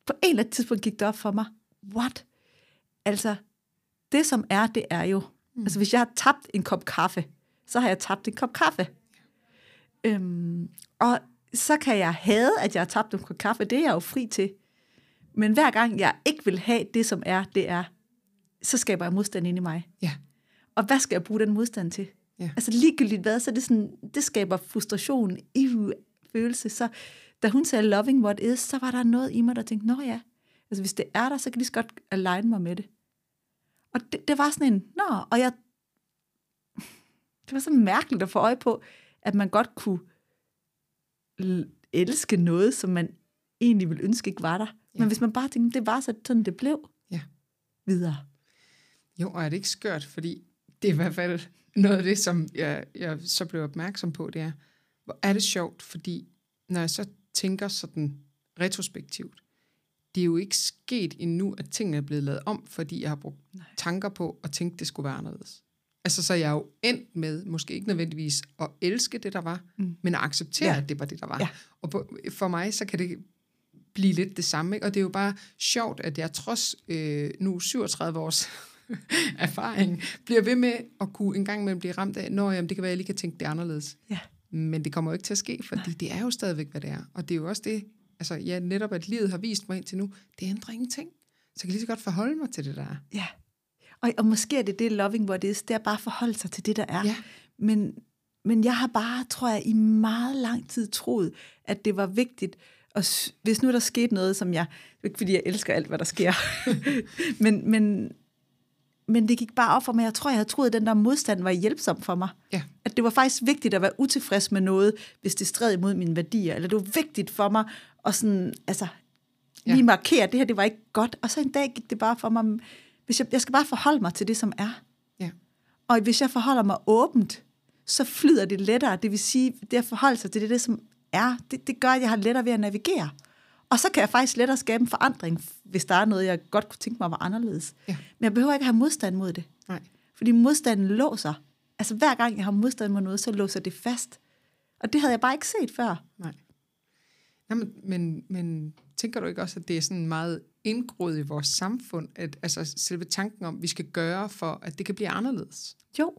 på en eller anden tidspunkt gik det op for mig, what? Altså, det som er, det er jo, mm. altså hvis jeg har tabt en kop kaffe, så har jeg tabt en kop kaffe. Øhm, og så kan jeg hade, at jeg har tabt en kop kaffe, det er jeg jo fri til. Men hver gang jeg ikke vil have det, som er, det er, så skaber jeg modstand inde i mig. Ja, Og hvad skal jeg bruge den modstand til? Ja. Altså ligegyldigt hvad, så det sådan, det skaber frustration, i følelse. Så da hun sagde loving what is, så var der noget i mig, der tænkte, nå ja, altså hvis det er der, så kan lige så godt align mig med det. Og det, det var sådan en, nå, og jeg, det var så mærkeligt at få øje på, at man godt kunne elske noget, som man egentlig ville ønske ikke var der. Ja. Men hvis man bare tænkte, det var så sådan, det blev ja. videre. Jo, og er det ikke skørt, fordi det er i hvert fald noget af det, som jeg, jeg så blev opmærksom på, det er, hvor er det sjovt, fordi når jeg så tænker sådan retrospektivt, det er jo ikke sket endnu, at tingene er blevet lavet om, fordi jeg har brugt Nej. tanker på og tænkt, det skulle være anderledes. Altså, så jeg er jo endt med, måske ikke nødvendigvis at elske det, der var, mm. men at acceptere, ja. at det var det, der var. Ja. Og på, for mig, så kan det blive lidt det samme. Ikke? Og det er jo bare sjovt, at jeg trods øh, nu 37 års erfaring, bliver ved med at kunne en gang imellem blive ramt af, når jamen, det kan være, at jeg lige kan tænke det anderledes. Ja. Men det kommer jo ikke til at ske, fordi Nej. det er jo stadigvæk, hvad det er. Og det er jo også det, altså ja, netop at livet har vist mig indtil nu, det ændrer ingenting. Så jeg kan lige så godt forholde mig til det, der er. Ja. Og, og måske er det det loving what is, det er bare at forholde sig til det, der er. Ja. Men, men jeg har bare, tror jeg, i meget lang tid troet, at det var vigtigt, og hvis nu der skete noget, som jeg, ikke fordi jeg elsker alt, hvad der sker, men, men, men det gik bare op for mig. Jeg tror, jeg havde troet, at den der modstand var hjælpsom for mig. Ja. At det var faktisk vigtigt at være utilfreds med noget, hvis det stred imod mine værdier. Eller det var vigtigt for mig at sådan, altså, lige Ja. markere, at det her det var ikke godt. Og så en dag gik det bare for mig, hvis jeg, jeg skal bare forholde mig til det, som er. Ja. Og hvis jeg forholder mig åbent, så flyder det lettere. Det vil sige, det at forholde sig til det, det som er, det, det gør, at jeg har lettere ved at navigere. Og så kan jeg faktisk lettere skabe en forandring, hvis der er noget, jeg godt kunne tænke mig var anderledes. Ja. Men jeg behøver ikke have modstand mod det. Nej. Fordi modstanden låser. Altså hver gang jeg har modstand mod noget, så låser det fast. Og det havde jeg bare ikke set før. Nej. Nej men, men, men tænker du ikke også, at det er sådan meget indgroet i vores samfund, at altså selve tanken om, at vi skal gøre for, at det kan blive anderledes. Jo.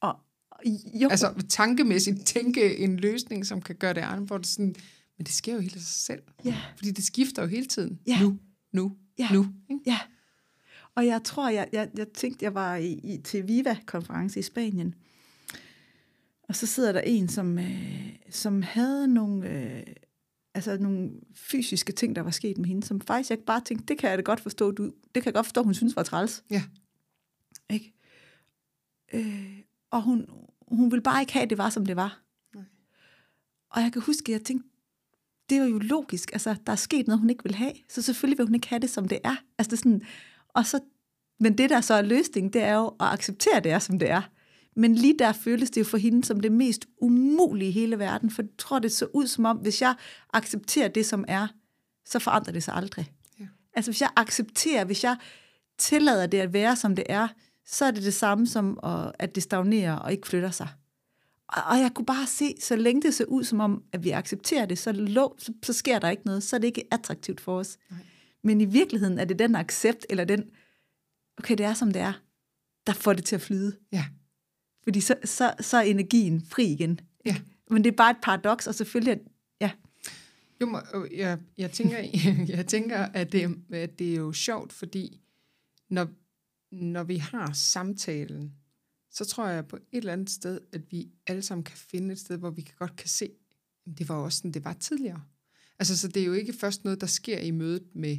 Og, jo. Altså tankemæssigt tænke en løsning, som kan gøre det det sådan, men det sker jo helt af sig selv. Ja. Fordi det skifter jo hele tiden. Ja. Nu, nu, Ja. nu. Ikke? Ja. Og jeg tror, jeg, jeg, jeg tænkte, jeg var i, i, til Viva-konference i Spanien. Og så sidder der en, som, øh, som havde nogle, øh, altså nogle fysiske ting, der var sket med hende, som faktisk jeg bare tænkte, det kan jeg da godt forstå, du, det kan jeg godt forstå, hun synes var træls. Ja. Ikke? Øh, og hun, hun ville bare ikke have, at det var, som det var. Nej. Og jeg kan huske, at jeg tænkte, det var jo logisk. Altså, der er sket noget, hun ikke vil have. Så selvfølgelig vil hun ikke have det, som det er. Altså, det er sådan, og så, men det, der så er løsningen, det er jo at acceptere, det er, som det er. Men lige der føles det jo for hende som det mest umulige i hele verden. For jeg tror, det så ud som om, hvis jeg accepterer det, som er, så forandrer det sig aldrig. Ja. Altså, hvis jeg accepterer, hvis jeg tillader det at være, som det er, så er det det samme som, at- at det stagnerer og ikke flytter sig. Og, jeg kunne bare se, så længe det ser ud som om, at vi accepterer det, så, lå, så, så sker der ikke noget. Så er det ikke attraktivt for os. Nej. Men i virkeligheden er det den accept, eller den, okay, det er som det er, der får det til at flyde. Ja. Fordi så, så, så er energien fri igen. Ja. Men det er bare et paradoks, og selvfølgelig, ja, Jo, øh, jeg, jeg, tænker, jeg tænker, at det, at det er jo sjovt, fordi når, når vi har samtalen, så tror jeg på et eller andet sted, at vi alle sammen kan finde et sted, hvor vi kan godt kan se, at det var også sådan, det var tidligere. Altså, så det er jo ikke først noget, der sker i mødet med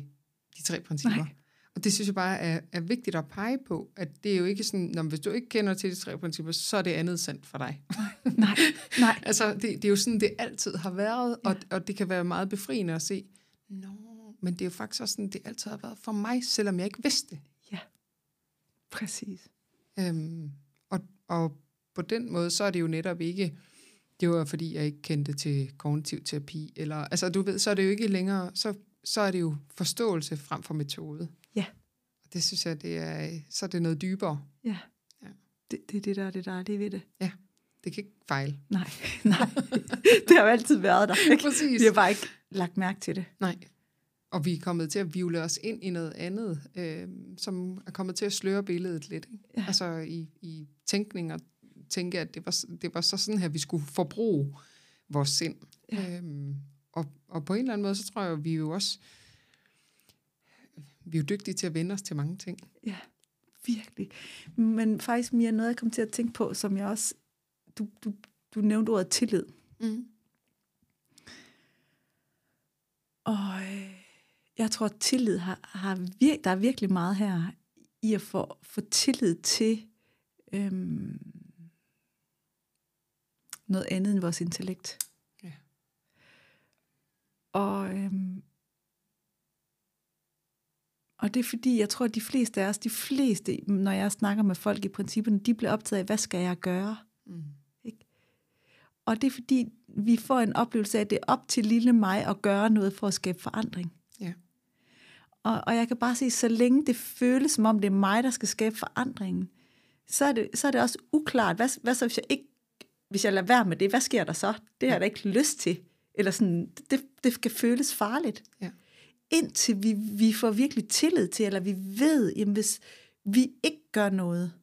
de tre principper. Nej. Og det synes jeg bare er, er vigtigt at pege på, at det er jo ikke sådan, når hvis du ikke kender til de tre principper, så er det andet sandt for dig. nej, nej, Altså, det, det er jo sådan, det altid har været, ja. og, og det kan være meget befriende at se, nå, men det er jo faktisk også sådan, det altid har været for mig, selvom jeg ikke vidste det. ja, præcis. Øhm, og, på den måde, så er det jo netop ikke, det var fordi, jeg ikke kendte til kognitiv terapi, eller, altså du ved, så er det jo ikke længere, så, så er det jo forståelse frem for metode. Ja. Og det synes jeg, det er, så er det noget dybere. Ja. Ja. Det, det er det, der er det dejlige ved det. Det kan ikke fejle. Nej, nej. det har jo altid været der. Ikke? Præcis. Vi har bare ikke lagt mærke til det. Nej. Og vi er kommet til at vivle os ind i noget andet, øh, som er kommet til at sløre billedet lidt. Ikke? Ja. Altså i, i tænkning og tænke, at det var, det var så sådan her, vi skulle forbruge vores sind. Ja. Øhm, og, og på en eller anden måde, så tror jeg, at vi er jo også vi er jo dygtige til at vende os til mange ting. Ja, virkelig. Men faktisk mere noget, jeg kom til at tænke på, som jeg også... Du, du, du nævnte ordet tillid. Mm. Og øh, jeg tror, at tillid har, har vir- der er virkelig meget her i at få, få tillid til øhm, noget andet end vores intellekt. Ja. Og, øhm, og det er fordi, jeg tror, at de fleste af os, de fleste, når jeg snakker med folk i principperne, de bliver optaget af, hvad skal jeg gøre? Mm. Og det er fordi, vi får en oplevelse af, at det er op til lille mig at gøre noget for at skabe forandring. Ja. Og, og jeg kan bare sige, så længe det føles som om, det er mig, der skal skabe forandringen, så er det, så er det også uklart. Hvad, hvad så, hvis jeg ikke hvis jeg lader være med det, hvad sker der så? Det har jeg da ikke lyst til. Eller sådan, det, det kan føles farligt. Ja. Indtil vi, vi får virkelig tillid til, eller vi ved, jamen hvis vi ikke gør noget,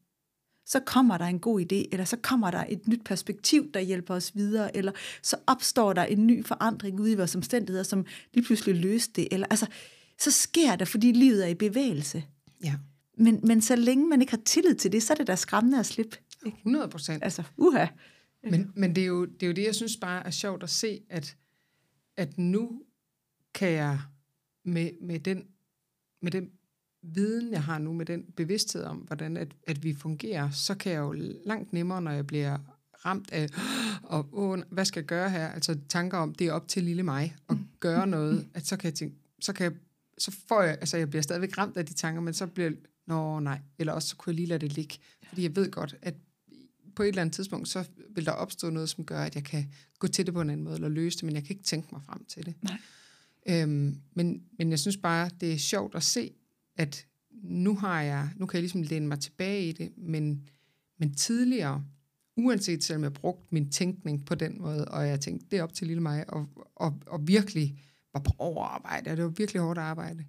så kommer der en god idé, eller så kommer der et nyt perspektiv, der hjælper os videre, eller så opstår der en ny forandring ude i vores omstændigheder, som lige pludselig løser det. Eller, altså, så sker det, fordi livet er i bevægelse. Ja, Men, men så længe man ikke har tillid til det, så er det da skræmmende at slippe. Ikke? 100 procent. Altså, uha. Men, men det, er jo, det er jo det, jeg synes bare er sjovt at se, at, at nu kan jeg med, med, den, med den viden, jeg har nu, med den bevidsthed om, hvordan at, at vi fungerer, så kan jeg jo langt nemmere, når jeg bliver ramt af, og, åh, hvad skal jeg gøre her? Altså tanker om, det er op til lille mig at gøre noget, at så kan jeg tænke, så kan jeg, så får jeg, altså jeg bliver stadigvæk ramt af de tanker, men så bliver, nå nej, eller også så kunne jeg lige lade det ligge, fordi jeg ved godt, at på et eller andet tidspunkt, så vil der opstå noget, som gør, at jeg kan gå til det på en anden måde, eller løse det, men jeg kan ikke tænke mig frem til det. Nej. Øhm, men, men jeg synes bare, det er sjovt at se, at nu har jeg, nu kan jeg ligesom læne mig tilbage i det, men, men tidligere, uanset selvom jeg brugte min tænkning på den måde, og jeg tænkte, det er op til lille mig, og, og, og virkelig var på overarbejde, og det var virkelig hårdt arbejde,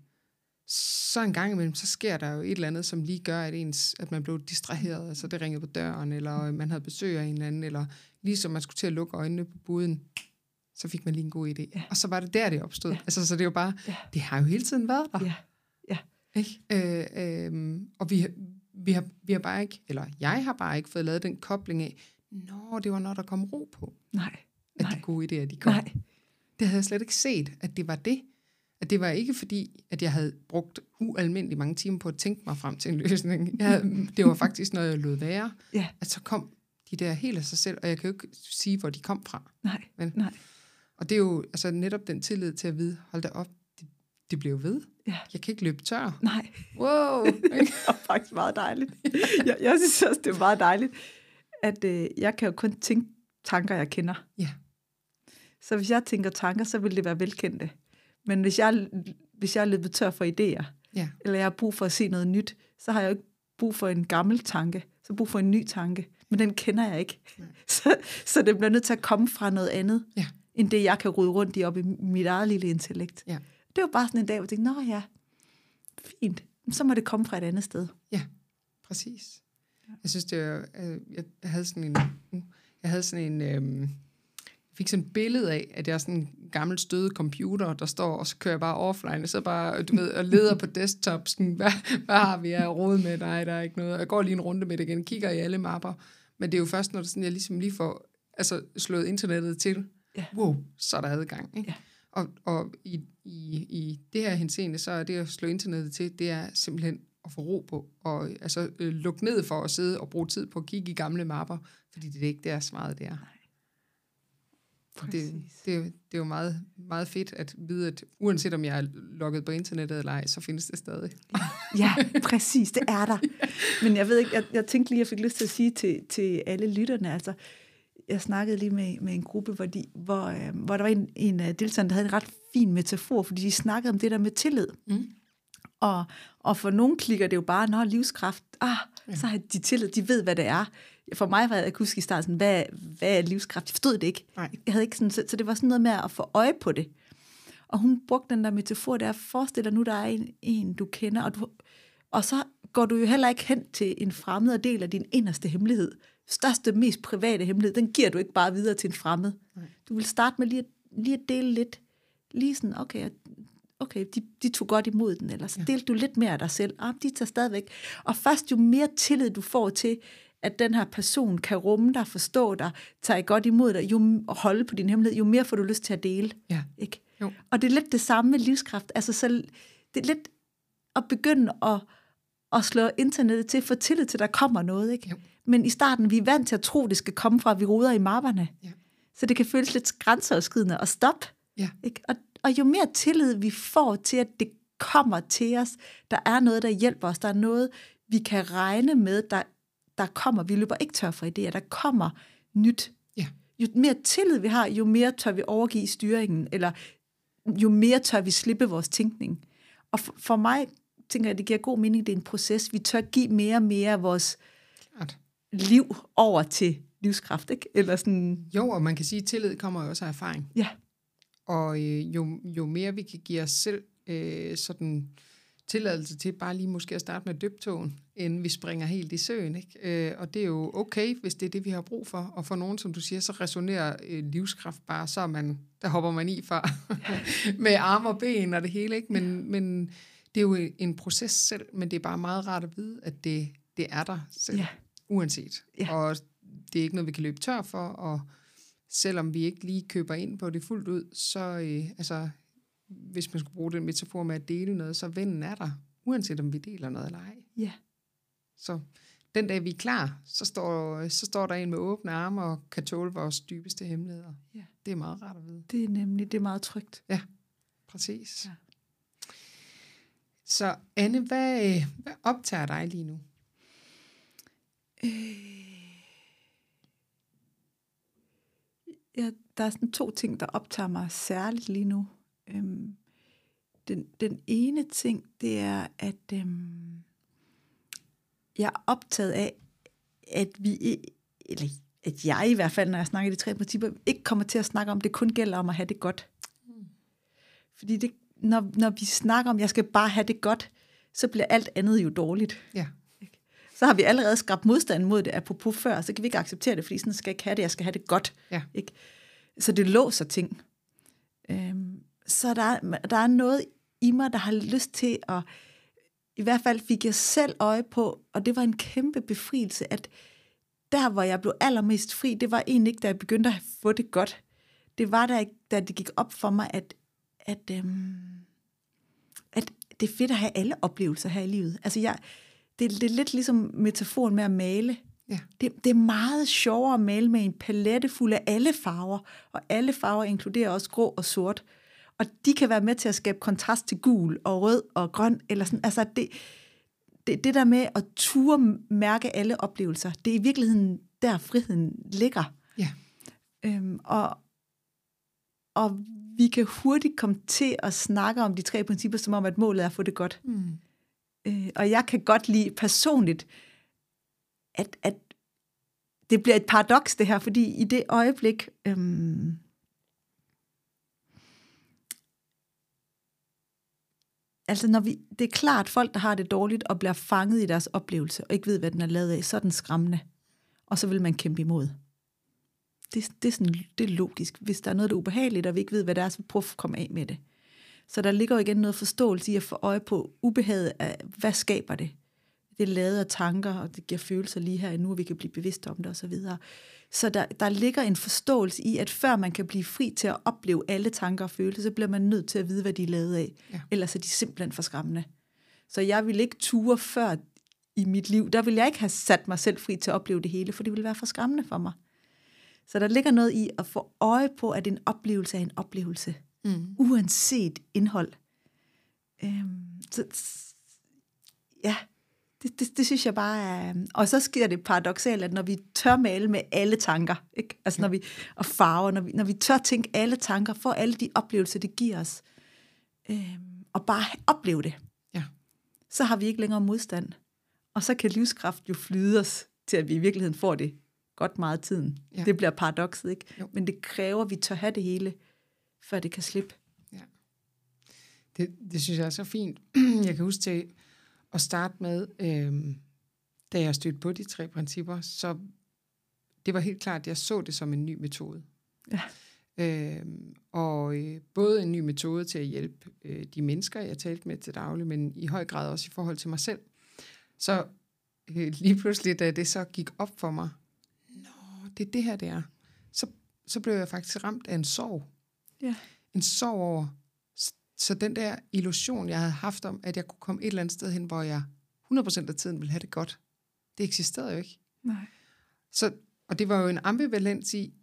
så en gang imellem, så sker der jo et eller andet, som lige gør, at, ens, at man blev distraheret. Altså det ringede på døren, eller man havde besøg af en eller anden, eller ligesom man skulle til at lukke øjnene på buden, så fik man lige en god idé. Ja. Og så var det der, det opstod. Ja. Altså, så det er jo bare, ja. det har jo hele tiden været der. Ja. Ja. Ikke? Øh, øh, og vi, vi, har, vi har bare ikke, eller jeg har bare ikke fået lavet den kobling af, nå, det var når der kom ro på. Nej. At Nej. de gode idéer, de kom. Nej. Det havde jeg slet ikke set, at det var det. At det var ikke fordi, at jeg havde brugt ualmindelig mange timer på at tænke mig frem til en løsning. Jeg havde, det var faktisk noget, jeg lod være. Ja. At så kom de der helt af sig selv, og jeg kan jo ikke sige, hvor de kom fra. Nej. Men, Nej. og det er jo altså netop den tillid til at vide, hold da op, det, det bliver ved. Ja. Jeg kan ikke løbe tør. Nej. Wow! det er faktisk meget dejligt. Jeg, jeg synes også, det er meget dejligt, at øh, jeg kan jo kun tænke tanker, jeg kender. Ja. Så hvis jeg tænker tanker, så vil det være velkendte. Men hvis jeg, hvis jeg er løbet tør for idéer, Ja. eller jeg har brug for at se noget nyt, så har jeg jo ikke brug for en gammel tanke, så brug for en ny tanke. Men den kender jeg ikke. Så, så det bliver nødt til at komme fra noget andet, Ja. end det, jeg kan rode rundt i op i mit eget lille intellekt. Ja. Det var bare sådan en dag, hvor jeg tænkte, nå ja, fint. Så må det komme fra et andet sted. Ja, præcis. Jeg synes, det var, øh, jeg havde sådan en, jeg havde sådan en, øh, fik sådan et billede af, at jeg er sådan en gammel støde computer, der står, og så kører jeg bare offline, og så bare, du ved, og leder på desktop, sådan, hvad, hvad har vi af råd med? Nej, der er ikke noget. Jeg går lige en runde med det igen, kigger i alle mapper, men det er jo først, når det sådan, jeg ligesom lige får altså, slået internettet til, Ja. wow, så er der adgang. Ikke? Ja. Og, og i, i, i det her henseende, så er det at slå internettet til, det er simpelthen at få ro på, og altså øh, lukke ned for at sidde og bruge tid på at kigge i gamle mapper, fordi det er ikke der så meget det er. Og det, det, er jo- det er jo meget, meget fedt at vide, at uanset om jeg er logget på internettet eller ej, så findes det stadig. Ja, præcis, det er der. Men jeg ved ikke, jeg, jeg tænkte lige, jeg fik lyst til at sige til, til alle lytterne, altså, jeg snakkede lige med, med en gruppe, hvor, de, hvor, øh, hvor der var en, en af deltagerne, der havde en ret fin metafor, fordi de snakkede om det der med tillid. Mm. Og, og for nogen klikker det jo bare, når livskraft, ah, ja. så har de tillid, de ved, hvad det er. For mig var jeg, huske i starten, hvad, hvad er livskraft? Jeg forstod det ikke. Nej. Jeg havde ikke sådan, så, så det var sådan noget med at få øje på det. Og hun brugte den der metafor, der forestil dig nu, der er en, en du kender, og, du, og så går du jo heller ikke hen til en fremmed og del af din inderste hemmelighed. Største, mest private hemmelighed, den giver du ikke bare videre til en fremmed. Nej. Du vil starte med lige at, lige at dele lidt. Lige sådan, okay, okay de, de tog godt imod den, eller så Ja. delte du lidt mere af dig selv. Ah, de tager stadigvæk. Og først jo mere tillid du får til, at den her person kan rumme dig, forstå dig, tage godt imod dig, jo, og holde på din hemmelighed, jo mere får du lyst til at dele. Ja. Ikke? Jo. Og det er lidt det samme med livskraft. Altså, så det er lidt at begynde at, at slå internettet til, få tillid til, at der kommer noget. Ikke? Jo. Men i starten, vi er vant til at tro, det skal komme fra, at vi ruder i mapperne. Ja. Så det kan føles lidt grænseoverskridende at stoppe. Ja. Ikke? Og, og jo mere tillid vi får til, at det kommer til os, der er noget, der hjælper os, der er noget, vi kan regne med, der, der kommer. Vi løber ikke tør for idéer, der kommer nyt. Ja. Jo mere tillid vi har, jo mere tør vi overgive styringen, eller jo mere tør vi slippe vores tænkning. Og for, for mig tænker jeg, det giver god mening, det er en proces. Vi tør give mere og mere af vores Klart. liv over til livskraft, ikke? Eller sådan, Jo, og man kan sige, at tillid kommer jo også af erfaring. ja, Og øh, jo, jo mere vi kan give os selv øh, sådan tilladelse til bare lige måske at starte med døbtogen, inden vi springer helt i søen. Ikke? Øh, og det er jo okay, hvis det er det, vi har brug for. Og for nogen, som du siger, så resonerer øh, livskraft bare, så man, der hopper man i fra med arme og ben og det hele. Ikke? Men, ja. men det er jo en proces selv, men det er bare meget rart at vide, at det, det er der selv, Ja. uanset. Ja. Og det er ikke noget, vi kan løbe tør for, og selvom vi ikke lige køber ind på det fuldt ud, så øh, altså, hvis man skulle bruge den metafor med at dele noget, så vennen er der, uanset om vi deler noget eller ej. ja, Så den dag vi er klar, så står, så står der en med åbne arme og kan tåle vores dybeste hemmeligheder. Ja. Det er meget rart at vide. det er nemlig, det er meget trygt. Præcis. Ja. Så Anne, hvad, hvad optager dig lige nu? Ja, der er sådan to ting, der optager mig særligt lige nu. Øhm, den, den ene ting, det er, at øhm, jeg er optaget af, at vi, eller at jeg i hvert fald, når jeg snakker i de tre principper, ikke kommer til at snakke om, det kun gælder om at have det godt. Fordi det, når, når vi snakker om, jeg skal bare have det godt, så bliver alt andet jo dårligt. Ja. Så har vi allerede skabt modstand mod det, apropos før, så kan vi ikke acceptere det, fordi sådan skal jeg ikke have det, jeg skal have det godt. Ja. Ikke? Så det låser ting. Øhm, så der, er- der er noget i mig, der har lyst til at, i hvert fald fik jeg selv øje på, og det var en kæmpe befrielse, at der, hvor jeg blev allermest fri, det var egentlig ikke, da jeg begyndte at få det godt. Det var, da, da det gik op for mig, at, at, øhm, at det er fedt at have alle oplevelser her i livet. Altså, jeg, det, det er lidt ligesom metaforen med at male. Ja. Det, det er meget sjovere at male med en palette fuld af alle farver, og alle farver inkluderer også grå og sort. Og de kan være med til at skabe kontrast til gul og rød og grøn. Eller sådan. Altså det, det, det der med at ture mærke alle oplevelser, det er i virkeligheden der friheden ligger. Ja. Øhm, og, og vi kan hurtigt komme til at snakke om de tre principper, som om, at målet er at få det godt. Mm. Øh, og jeg kan godt lide personligt, at, at det bliver et paradoks det her, fordi i det øjeblik, øhm, altså når vi, det er klart, folk, der har det dårligt og bliver fanget i deres oplevelse, og ikke ved, hvad den er lavet af, så er den skræmmende. Og så vil man kæmpe imod. Det, det, er sådan, det er logisk. Hvis der er noget, der er ubehageligt, og vi ikke ved, hvad det er, så prøv at komme af med det. Så der ligger jo igen noget forståelse i at få øje på ubehaget af, hvad skaber det? Det er lavet af tanker, og det giver følelser lige her nu, og vi kan blive bevidste om det osv. Så, så der, der ligger en forståelse i, at før man kan blive fri til at opleve alle tanker og følelser, så bliver man nødt til at vide, hvad de er lavet af. Ja. Ellers er de simpelthen for skræmmende. Så jeg vil ikke ture før i mit liv. Der vil jeg ikke have sat mig selv fri til at opleve det hele, for det ville være for skræmmende for mig. Så der ligger noget i at få øje på, at en oplevelse er en oplevelse Mm. uanset indhold. Øhm, så, ja, det, det, det synes jeg bare er... Og så sker det paradoxalt, at når vi tør male med alle tanker, ikke? Altså når vi, og farver, når vi, når vi tør tænke alle tanker, får alle de oplevelser, det giver os, øhm, og bare opleve det, Ja. så har vi ikke længere modstand. Og så kan livskraft jo flyde os til, at vi i virkeligheden får det godt meget tiden. Ja. Det bliver paradokset, ikke? Jo. Men det kræver, at vi tør have det hele, før det kan slippe. Det, det synes jeg er så fint. Jeg kan huske til at starte med, øhm, da jeg stødte på de tre principper, så det var helt klart, at jeg så det som en ny metode. Ja. Øhm, og øh, både en ny metode til at hjælpe øh, de mennesker, jeg talte med til daglig, men i høj grad også i forhold til mig selv. Så øh, lige pludselig, da det så gik op for mig, nå, det er det her, det er, så, så blev jeg faktisk ramt af en sorg. Ja. En sorg over, så den der illusion, jeg havde haft om, at jeg kunne komme et eller andet sted hen, hvor jeg 100% af tiden ville have det godt, det eksisterede jo ikke. Nej. Så, og det var jo en ambivalens i,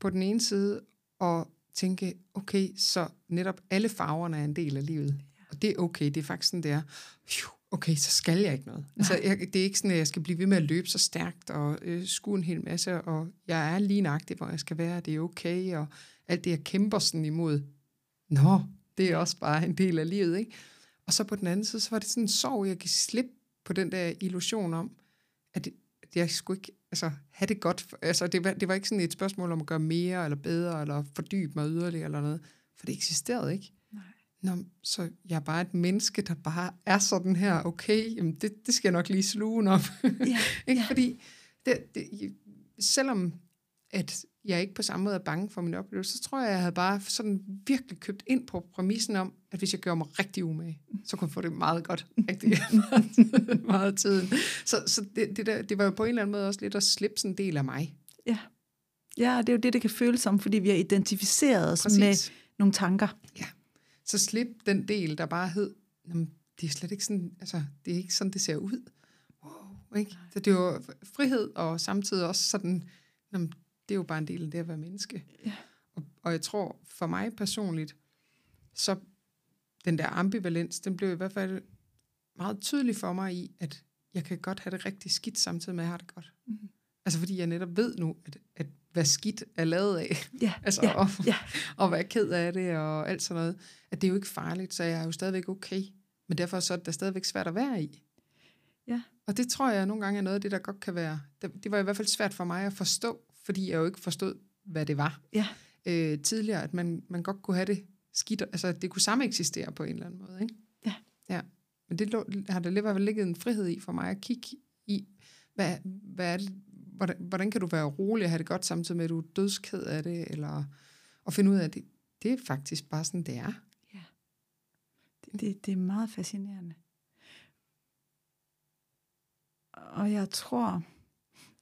på den ene side, at tænke, okay, så netop alle farverne er en del af livet. Og det er okay, det er faktisk sådan, det er. Phew, Okay, så skal jeg ikke noget. Altså, jeg, det er ikke sådan, at jeg skal blive ved med at løbe så stærkt og øh, skue en hel masse, og jeg er lige nøjagtig, hvor jeg skal være, det er okay, og alt det, jeg kæmper sådan imod. Nå, det er også bare en del af livet, ikke? Og så på den anden side, så var det sådan en sorg, jeg kan slippe på den der illusion om, at jeg skulle ikke altså, have det godt. Altså, det, var, det var ikke sådan et spørgsmål om at gøre mere eller bedre, eller fordybe mig yderligere eller noget, for det eksisterede ikke. Nej. Nå, så jeg er bare et menneske, der bare er sådan her, okay, jamen det, det skal jeg nok lige sluge op. Ja, ikke? ja. Fordi det, det, selvom at jeg ikke på samme måde er bange for min oplevelse, så tror jeg, jeg havde bare sådan virkelig købt ind på præmissen om, at hvis jeg gør mig rigtig umage, så kunne jeg få det meget godt. Rigtig meget, meget tiden. Så, så det, det, der, det var jo på en eller anden måde også lidt at slippe sådan en del af mig. Ja. ja, det er jo det, det kan føles som, fordi vi har identificeret os Præcis. med nogle tanker. Så slip den del, der bare hed, "Jamen, det er slet ikke sådan, altså, det er ikke sådan, det ser ud. Wow, ikke? Så det er jo frihed, og samtidig også sådan, jamen, det er jo bare en del af det at være menneske. Ja. Og, og jeg tror, for mig personligt, så den der ambivalens, den blev i hvert fald meget tydelig for mig i, at jeg kan godt have det rigtig skidt, samtidig med, at jeg har det godt. Mhm. Altså fordi jeg netop ved nu, at, at hvad skidt er lavet af, Ja, altså, ja, og, ja. og være ked af det og alt sådan noget, at det er jo ikke farligt, så jeg er jo stadigvæk okay. Men derfor så er det stadigvæk svært at være i. Ja. Og det tror jeg nogle gange er noget af det, der godt kan være. Det, det var i hvert fald svært for mig at forstå, fordi jeg jo ikke forstod, hvad det var Ja. øh, tidligere, at man, man godt kunne have det skidt, altså det kunne samme eksistere på en eller anden måde, ikke? Ja. Ja, men det lå, har der i hvert fald ligget en frihed i for mig at kigge i, hvad, hvad er det, hvordan, hvordan kan du være rolig og have det godt samtidig med, at du er dødsked af det, eller at finde ud af, at det, det er faktisk bare sådan, det er. Ja. Det, det, det er meget fascinerende. Og jeg tror,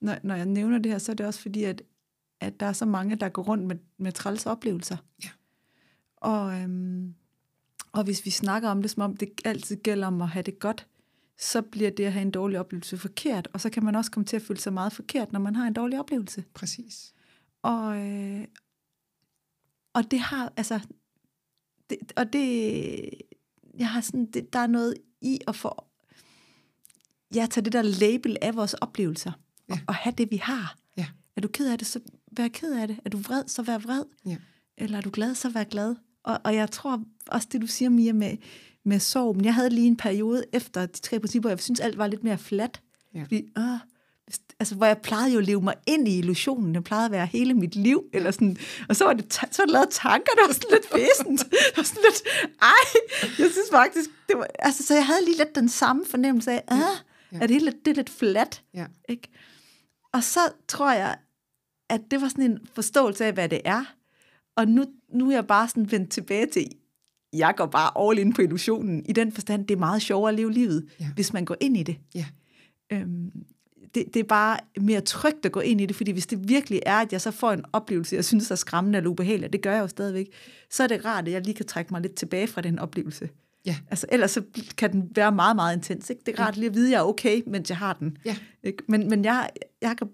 når, når jeg nævner det her, så er det også fordi, at, at der er så mange, der går rundt med, med træls oplevelser. Ja. Og, øhm, og hvis vi snakker om det, som om det altid gælder om at have det godt, så bliver det at have en dårlig oplevelse forkert. Og så kan man også komme til at føle sig meget forkert, når man har en dårlig oplevelse. Præcis. Og, øh, og det har, altså, det, og det, jeg har sådan, det, der er noget i at få, ja, tage det der label af vores oplevelser, ja. og, og have det, vi har. Ja. Er du ked af det, så vær ked af det. Er du vred, så vær vred. Ja. Eller er du glad, så vær glad. Og, og jeg tror også det, du siger, Mia, med, med sorg. Men jeg havde lige en periode efter de tre principper, jeg synes, alt var lidt mere fladt. Ja. Fordi, øh, altså, hvor jeg plejede jo at leve mig ind i illusionen. Det plejede at være hele mit liv. Eller sådan. Og så var, det, så var det lavet tanker, der var sådan lidt fæsent. Det var sådan lidt, ej, jeg synes faktisk, det var, altså, så jeg havde lige lidt den samme fornemmelse af, ah, Ja. at det lidt, det er lidt fladt. Ja. Ikke? Og så tror jeg, at det var sådan en forståelse af, hvad det er. Og nu, nu er jeg bare sådan vendt tilbage til, jeg går bare all in på illusionen. I den forstand, det er meget sjovere at leve livet, Ja. hvis man går ind i det. Ja. Øhm, det, det er bare mere trygt at gå ind i det, fordi hvis det virkelig er, at jeg så får en oplevelse, jeg synes er skræmmende eller ubehagelig, det gør jeg jo stadigvæk, så er det rart, at jeg lige kan trække mig lidt tilbage fra den oplevelse. Ja. Altså, ellers så kan den være meget, meget intens. Ikke? Det er rart lige at vide, at jeg er okay, mens jeg har den. Ja. Ikke? Men, men jeg, jeg kan...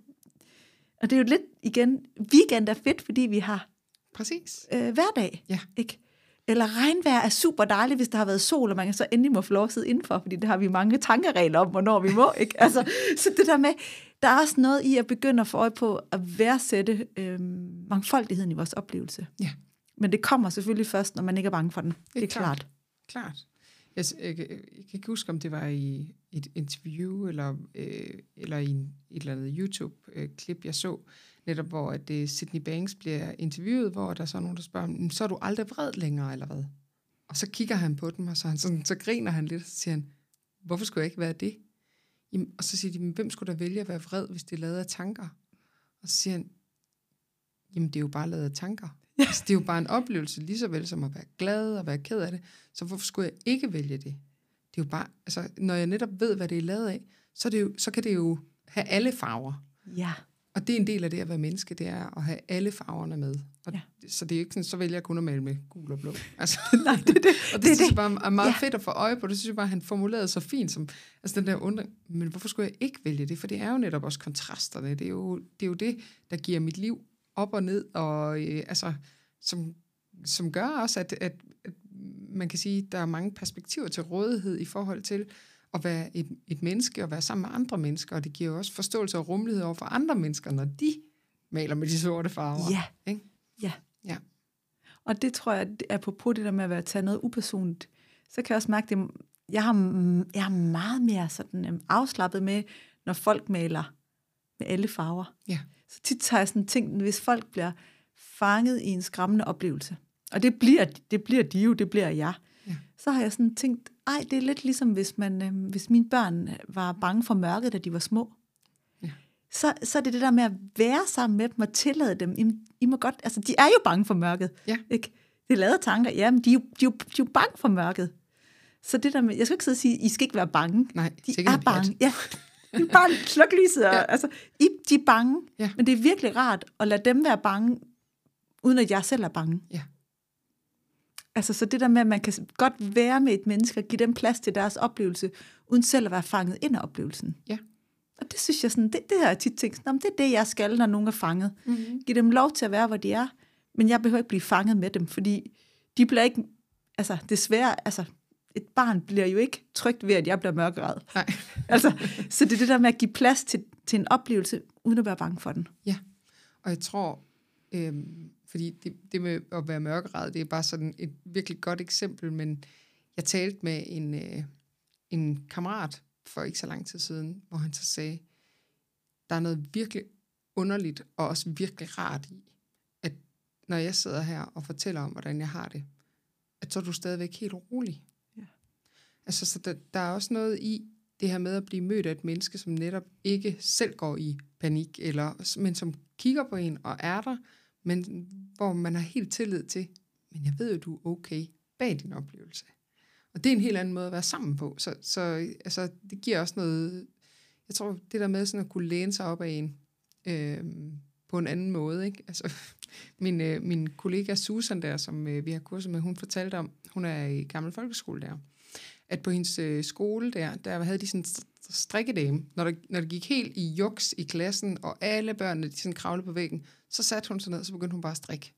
Og det er jo lidt, igen, weekend er fedt, fordi vi har Præcis. øh, hverdag. Ja. Ikke? Eller regnvejr er super dejligt, hvis der har været sol, og man kan så endelig må få lov at sidde indenfor, fordi det har vi mange tankeregler om, hvornår vi må. Ikke? Altså, så det der med, der er også noget i at begynde at få øje på at værdsætte øh, mangfoldigheden i vores oplevelse. Ja. Men det kommer selvfølgelig først, når man ikke er bange for den. Det er, klart. klart. Klart. Jeg, jeg, jeg, kan ikke huske, om det var i et interview, eller, øh, eller i en, et eller andet YouTube-klip, jeg så, netop hvor at øh, det, Sydney Banks bliver interviewet, hvor der så er nogen, der spørger, så er du aldrig vred længere, eller hvad? Og så kigger han på dem, og så, han sådan, så griner han lidt, og så siger han, hvorfor skulle jeg ikke være det? Jamen, og så siger de, hvem skulle da vælge at være vred, hvis det er lavet af tanker? Og så siger han, jamen det er jo bare lavet af tanker. Ja. Altså, det er jo bare en oplevelse, lige så vel som at være glad og være ked af det. Så hvorfor skulle jeg ikke vælge det? Det er jo bare, altså, når jeg netop ved, hvad det er lavet af, så, det jo, så kan det jo have alle farver. Ja. Og det er en del af det at være menneske, det er at have alle farverne med. Og Ja. Så det er ikke sådan, så vælger jeg kun at male med gul og blå. Altså, Nej, det, det, og det, det, synes jeg bare er meget ja. fedt at få øje på. Det synes jeg bare, han formulerede så fint. Som, altså den der undring, men hvorfor skulle jeg ikke vælge det? For det er jo netop også kontrasterne. Det er jo det, er jo det der giver mit liv op og ned, og øh, altså, som, som gør også, at, at, at man kan sige, at der er mange perspektiver til rådighed i forhold til at være et, et menneske og være sammen med andre mennesker, og det giver også forståelse og rummelighed over for andre mennesker, når de maler med de sorte farver. Ja. Ikke? Ja. Ja. Og det tror jeg, at på det der med at være tage noget upersonligt, så kan jeg også mærke, det, jeg, har, jeg er meget mere sådan, øhm, afslappet med, når folk maler med alle farver. Ja. Så tit har jeg sådan tænkt, hvis folk bliver fanget i en skræmmende oplevelse, og det bliver, det bliver de jo, det bliver jeg, Ja. så har jeg sådan tænkt, ej, det er lidt ligesom, hvis, man, øh, hvis mine børn var bange for mørket, da de var små. Ja. Så, så er det det der med at være sammen med dem og tillade dem. I, I må godt, altså, de er jo bange for mørket. Ja. Ikke? Det er lavet tanker, ja, men de er, jo, de, er jo, de er jo bange for mørket. Så det der med, jeg skal ikke sidde og sige, I skal ikke være bange. Nej, De er bange. Ja. De bare sluk lyset. Og, Ja. altså, I, de er bange. Ja. Men det er virkelig rart at lade dem være bange, uden at jeg selv er bange. Ja. Altså, så det der med, at man kan godt være med et menneske og give dem plads til deres oplevelse, uden selv at være fanget ind af oplevelsen. Ja. Og det synes jeg sådan, det, det har jeg tit tænkt, "Nå, men det er det, jeg skal, når nogen er fanget. Mm-hmm. Giv dem lov til at være, hvor de er, men jeg behøver ikke blive fanget med dem, fordi de bliver ikke, altså desværre, altså et barn bliver jo ikke trygt ved, at jeg bliver mørkeret. Nej. Altså, så det er det der med at give plads til, til en oplevelse, uden at være bange for den. Ja, og jeg tror, øhm, fordi det, det med at være mørkeret, det er bare sådan et virkelig godt eksempel, men jeg talte med en, øh, en kammerat for ikke så lang tid siden, hvor han så sagde, der er noget virkelig underligt og også virkelig rart i, at når jeg sidder her og fortæller om, hvordan jeg har det, at så er du stadigvæk helt rolig. Altså, så der, der er også noget i det her med at blive mødt af et menneske, som netop ikke selv går i panik, eller, men som kigger på en og er der, men hvor man har helt tillid til, men jeg ved jo, du er okay bag din oplevelse. Og det er en helt anden måde at være sammen på. Så, så altså, det giver også noget, jeg tror, det der med sådan at kunne læne sig op af en, øh, på en anden måde. Ikke? Altså, min, øh, min kollega Susan der, som øh, vi har kurset med, hun fortalte om, hun er i gammel folkeskole der, at på hendes øh, skole der, der havde de sådan strikkedame, når der, når det gik helt i juks i klassen, og alle børnene de sådan kravlede på væggen, så satte hun sig ned, og så begyndte hun bare at strikke.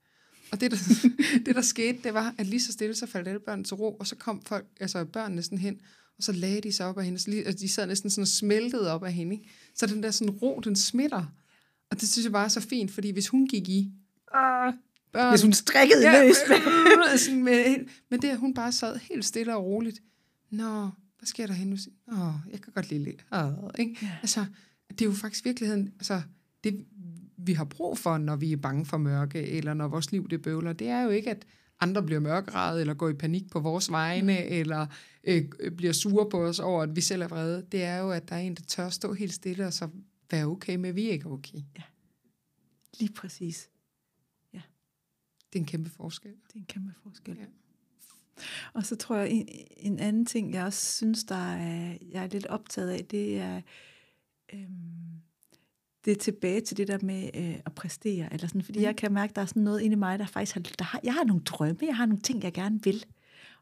Og det der, det, der skete, det var, at lige så stille, så faldt alle børnene til ro, og så kom folk, altså børnene sådan hen, og så lagde de sig op af hende, og, lige, og de sad næsten sådan og smeltede op af hende. Ikke? Så den der sådan ro, den smitter. Og det synes jeg bare er så fint, fordi hvis hun gik i, uh, børn, hvis hun strikkede ja, løs. sådan med, med det, at hun bare sad helt stille og roligt. Nå, hvad sker der henne? Åh, jeg kan godt lide lidt. Åh, ikke? Ja. Altså, det er jo faktisk virkeligheden, altså, det vi har brug for, når vi er bange for mørke, eller når vores liv det bøvler, det er jo ikke, at andre bliver mørkeret, eller går i panik på vores vegne, mm. eller øh, bliver sure på os over, at vi selv er vrede. Det er jo, at der er en, der tør stå helt stille, og så være okay med, at vi ikke er okay. Ja, lige præcis. Ja. Det er en kæmpe forskel. Det er en kæmpe forskel. Ja. Og så tror jeg, en, en anden ting, jeg også synes, der er, jeg er lidt optaget af, det er, øhm, det er tilbage til det der med øh, at præstere, eller sådan, fordi mm. jeg kan mærke, at der er sådan noget inde i mig, der faktisk har, der har, jeg har nogle drømme, jeg har nogle ting, jeg gerne vil.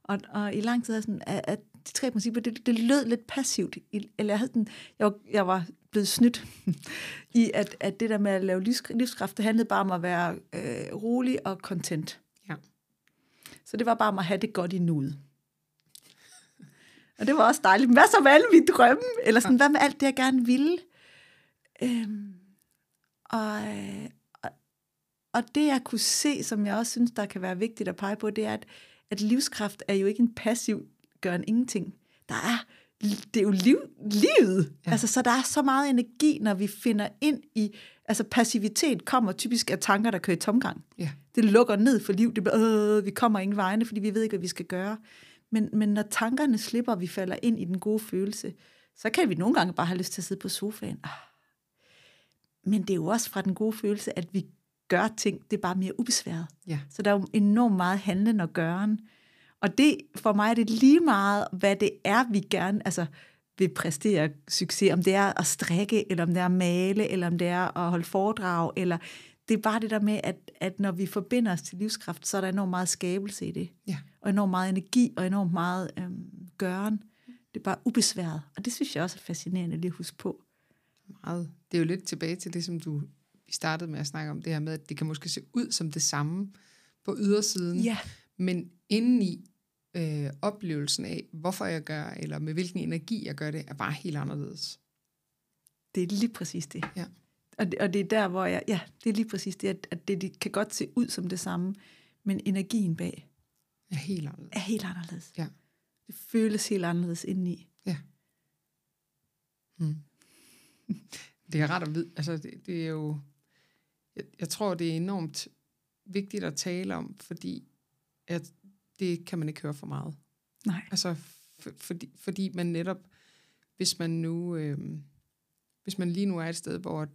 Og, og i lang tid er sådan, at, at de tre principper, det, det lød lidt passivt. Eller jeg, havde den, jeg, var, jeg var blevet snydt i, at, at det der med at lave livs, livskraft, det handlede bare om at være øh, rolig og content. Så det var bare om at have det godt i nuet. Og det var også dejligt. hvad så med alle mine drømme? Eller sådan, hvad med alt det, jeg gerne ville? Øhm, og, og, og det, jeg kunne se, som jeg også synes, der kan være vigtigt at pege på, det er, at, at livskraft er jo ikke en passiv gør ingenting. Der er, det er jo liv, livet. Ja. Altså, så der er så meget energi, når vi finder ind i... Altså, passivitet kommer typisk af tanker, der kører i tomgang. Ja. Det lukker ned for liv. Det bliver, øh, vi kommer ingen vegne, fordi vi ved ikke, hvad vi skal gøre. Men, men når tankerne slipper, og vi falder ind i den gode følelse, så kan vi nogle gange bare have lyst til at sidde på sofaen. Ah, men det er jo også fra den gode følelse, at vi gør ting, det er bare mere ubesværet. Ja. Så der er jo enormt meget handlen og gøren. Og det, for mig er det lige meget, hvad det er, vi gerne altså, vil præstere succes. Om det er at strikke, eller om det er at male, eller om det er at holde foredrag, eller det er bare det der med, at, at når vi forbinder os til livskraft, så er der enormt meget skabelse i det. Ja. Og enormt meget energi, og enormt meget øhm, gøren. Det er bare ubesværet. Og det synes jeg også er fascinerende lige at huske på meget. Det er jo lidt tilbage til det, som du startede med at snakke om, det her med, at det kan måske se ud som det samme på ydersiden, ja. Men indeni øh, oplevelsen af, hvorfor jeg gør, eller med hvilken energi jeg gør det, er bare helt anderledes. Det er lige præcis det. Ja. Og, det, og det er der, hvor jeg, ja, det er lige præcis det, at, at det, det kan godt se ud som det samme, men energien bag er helt anderledes. Er helt anderledes. Ja. Det føles helt anderledes indeni. Ja. Hmm. Det er ret at vide. Altså, det, det er jo... Jeg, jeg tror, det er enormt vigtigt at tale om, fordi at det kan man ikke høre for meget. Nej. Altså, for, fordi, fordi man netop, hvis man nu... Øh, hvis man lige nu er et sted, hvor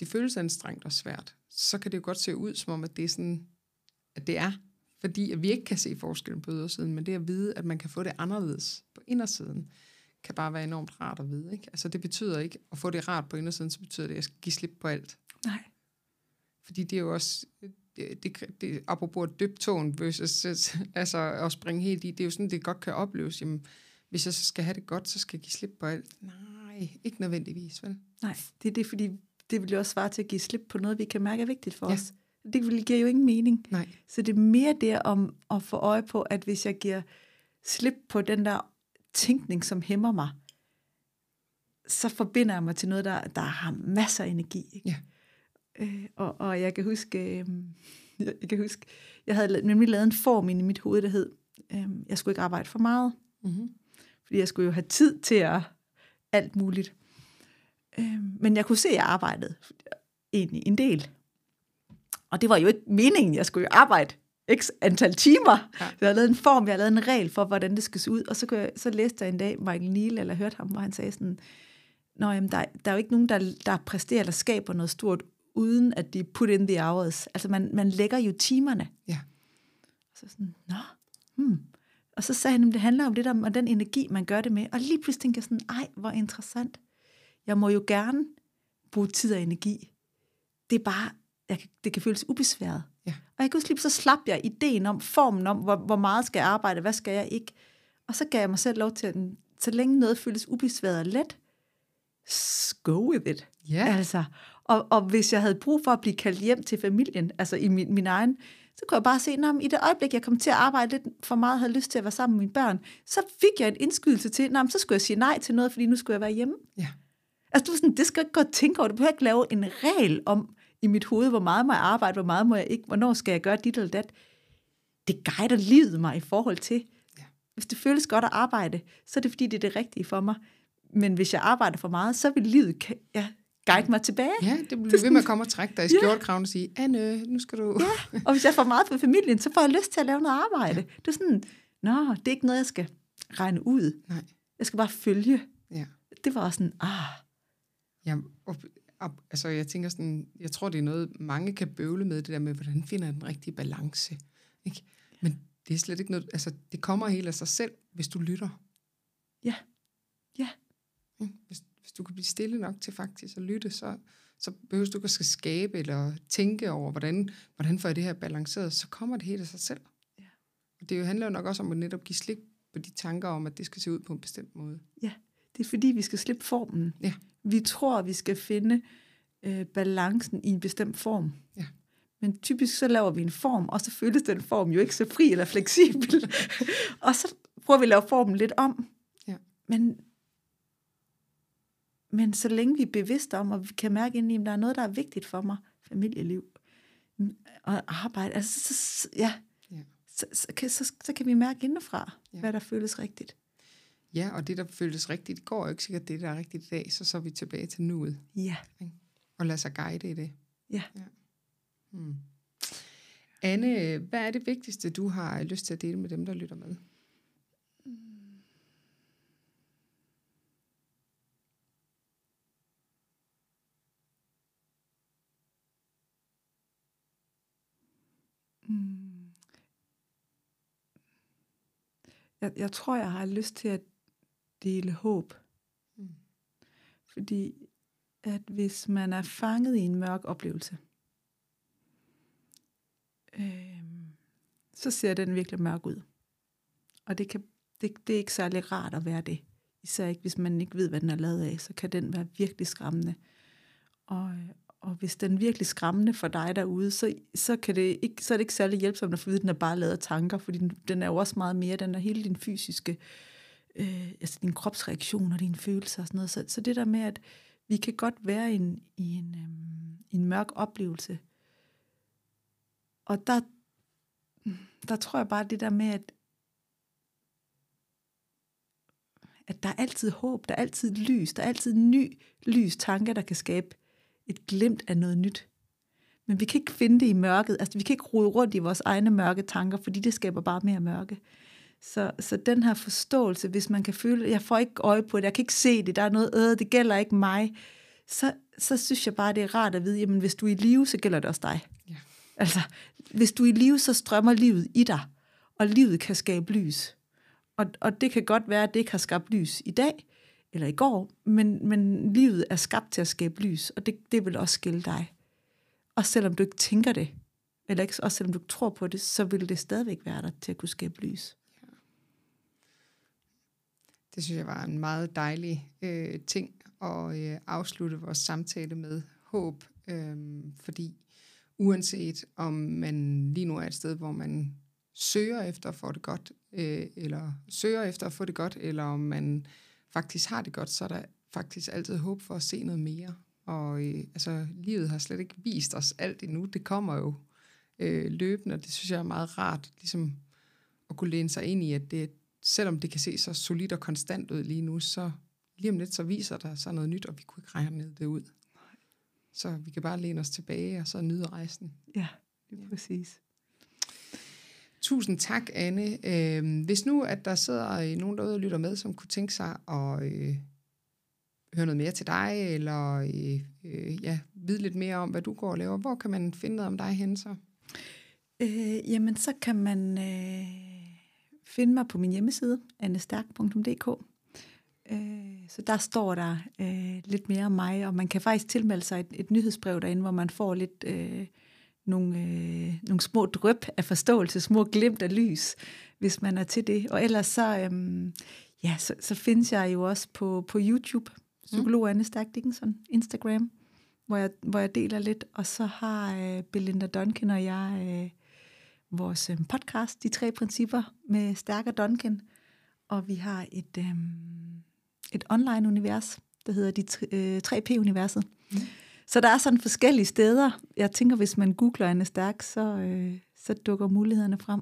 det føles anstrengt og svært, så kan det jo godt se ud, som om, at det er sådan, at det er, fordi at vi ikke kan se forskellen på ydersiden, men det at vide, at man kan få det anderledes på indersiden kan bare være enormt rart at vide. Ikke? Altså det betyder ikke, at få det rart på indersiden, så betyder det, at jeg skal give slip på alt. Nej. Fordi det er jo også, det, det, det, apropos at tåen versus altså at springe helt i, det er jo sådan, det godt kan opleves. Jamen, hvis jeg så skal have det godt, så skal jeg give slip på alt. Nej, ikke nødvendigvis, vel? Nej, det er det, fordi det vil jo også svare til at give slip på noget, vi kan mærke er vigtigt for ja. os. Det vil give jo ingen mening. Nej. Så det er mere det om at få øje på, at hvis jeg giver slip på den der tænkning, som hæmmer mig, så forbinder jeg mig til noget, der, der har masser af energi. Ikke? Ja. Øh, og, og jeg kan huske, øh, jeg kan huske, jeg havde nemlig lavet en form i mit hoved, der hed, øh, jeg skulle ikke arbejde for meget. Mm-hmm. Fordi jeg skulle jo have tid til at alt muligt. Øh, men jeg kunne se, at jeg arbejdede egentlig en del. Og det var jo ikke meningen, jeg skulle jo arbejde x antal timer. Ja. Jeg har lavet en form, jeg har lavet en regel for, hvordan det skal se ud. Og så, kunne jeg, så læste jeg en dag Michael Neal, eller hørte ham, hvor han sagde sådan, Nå, jamen, der, der er jo ikke nogen, der, der præsterer eller skaber noget stort, uden at de put in the hours. Altså, man, man lægger jo timerne. Ja. Så sådan, nå, hmm. Og så sagde han, at det handler om det der, om den energi, man gør det med. Og lige pludselig tænkte jeg sådan, ej, hvor interessant. Jeg må jo gerne bruge tid og energi. Det er bare, jeg, det kan føles ubesværet. Ja. Og jeg kan huske lige, så slap jeg ideen om, formen om, hvor, hvor meget skal jeg arbejde, hvad skal jeg ikke. Og så gav jeg mig selv lov til, at så længe noget føles ubesværet og let, go with it. Ja. Altså, og, og hvis jeg havde brug for at blive kaldt hjem til familien, altså i min, min egen, så kunne jeg bare se, at i det øjeblik, jeg kom til at arbejde lidt for meget, havde lyst til at være sammen med mine børn, så fik jeg en indskydelse til, at så skulle jeg sige nej til noget, fordi nu skulle jeg være hjemme. Ja. Altså, du sådan, det skal jeg ikke godt tænke over. Du behøver ikke lave en regel om i mit hoved, hvor meget må jeg arbejde, hvor meget må jeg ikke, hvornår skal jeg gøre dit eller dat. Det guider livet mig i forhold til. Ja. Hvis det føles godt at arbejde, så er det fordi, det er det rigtige for mig. Men hvis jeg arbejder for meget, så vil livet ja, guide mig tilbage. Ja, det bliver ved med at komme og trække dig i skjortkraven og sige, Anne, nu skal du... Ja. Og hvis jeg får meget for familien, så får jeg lyst til at lave noget arbejde. Det er sådan, nå, det er ikke noget, jeg skal regne ud. Nej. Jeg skal bare følge. Ja. Det var sådan, ah, Ja, og, altså jeg tænker sådan, jeg tror det er noget, mange kan bøvle med, det der med, hvordan finder jeg den rigtige balance. Ikke? Men det er slet ikke noget, altså det kommer helt af sig selv, hvis du lytter. ja, ja, Ikke? Hvis, hvis du kan blive stille nok til faktisk at lytte, så, så behøver du ikke at skal skabe eller tænke over, hvordan, hvordan får jeg det her balanceret, så kommer det helt af sig selv. Ja. Og det jo handler jo nok også om at netop give slip på de tanker om, at det skal se ud på en bestemt måde. ja. Det er fordi, vi skal slippe formen. Ja. Vi tror, vi skal finde øh, balancen i en bestemt form. Ja. Men typisk så laver vi en form, og så føles den form jo ikke så fri eller fleksibel. og så prøver vi at lave formen lidt om. Ja. Men, men så længe vi er bevidste om, og vi kan mærke ind i, at der er noget, der er vigtigt for mig, familieliv og arbejde, altså, så, så, ja, Ja. så, så, kan, så, så kan vi mærke indefra, Ja. ja. hvad der føles rigtigt. Ja, og det, der føltes rigtigt går, jo ikke sikkert det, der er rigtigt i dag, så så er vi tilbage til nuet. Ja, og lade sig guide i det. ja. Hmm. Anne, hvad er det vigtigste, du har lyst til at dele med dem, der lytter med? Jeg, jeg tror, jeg har lyst til at dele håb. Mm. Fordi at hvis man er fanget i en mørk oplevelse, øh, så ser den virkelig mørk ud. Og det, kan, det, det er ikke særlig rart at være det. Især ikke, hvis man ikke ved, hvad den er lavet af, så kan den være virkelig skræmmende. Og, og hvis den er virkelig skræmmende for dig derude, så, så, kan det ikke, så er det ikke særlig hjælpsomt at få at vide, at den er bare lavet af tanker, fordi den, den er jo også meget mere, den er hele din fysiske, øh, altså din kropsreaktioner, dine følelser og sådan noget. Så, så det der med, at vi kan godt være i en, i en, øh, en mørk oplevelse, og der, der tror jeg bare det der med, at at der er altid håb, der er altid lys, der er altid ny lys tanke, der kan skabe et glimt af noget nyt. Men vi kan ikke finde det i mørket, altså vi kan ikke rode rundt i vores egne mørke tanker, fordi det skaber bare mere mørke. Så, så den her forståelse, hvis man kan føle, jeg får ikke øje på det, jeg kan ikke se det, der er noget, øh, det gælder ikke mig, så, så synes jeg bare, det er rart at vide, jamen hvis du er i live, så gælder det også dig. Ja. Altså, hvis du er i live, så strømmer livet i dig, og livet kan skabe lys. Og, og det kan godt være, at det ikke har skabt lys i dag, eller i går, men, men livet er skabt til at skabe lys, og det, det vil også skille dig. Og selvom du ikke tænker det, eller ikke, også selvom du ikke tror på det, så vil det stadigvæk være der til at kunne skabe lys. Det synes jeg var en meget dejlig øh, ting at øh, afslutte vores samtale med håb, øh, fordi uanset om man lige nu er et sted, hvor man søger efter at få det godt, øh, eller søger efter at få det godt, eller om man faktisk har det godt, så er der faktisk altid håb for at se noget mere. Og øh, altså, livet har slet ikke vist os alt endnu. Det kommer jo øh, løbende, og det synes jeg er meget rart, ligesom at kunne læne sig ind i, at det, selvom det kan se så solidt og konstant ud lige nu, så lige om lidt, så viser der sig noget nyt, og vi kunne ikke regne det ud. Så vi kan bare læne os tilbage, og så nyde rejsen. Ja, lige præcis. Tusind tak, Anne. Øh, hvis nu, at der sidder øh, nogen derude og lytter med, som kunne tænke sig at øh, høre noget mere til dig, eller øh, øh, ja, vide lidt mere om, hvad du går og laver, hvor kan man finde noget om dig hen så? Øh, jamen, så kan man øh, finde mig på min hjemmeside, annestærk.dk. Øh, så der står der øh, lidt mere om mig, og man kan faktisk tilmelde sig et, et nyhedsbrev derinde, hvor man får lidt øh, nogle, øh, nogle små drøb af forståelse, små glimt af lys, hvis man er til det. Og ellers så, øh, ja, så, så findes jeg jo også på, på YouTube, psykolog mm. Anne Stærk Dickinson, Instagram, hvor jeg, hvor jeg deler lidt. Og så har øh, Belinda Duncan og jeg øh, vores øh, podcast, De Tre Principper med Stærk og Duncan. Og vi har et, øh, et online-univers, der hedder De øh, 3P-universet. Mm. Så der er sådan forskellige steder. Jeg tænker, hvis man googler Anne Stærk, så, øh, så dukker mulighederne frem.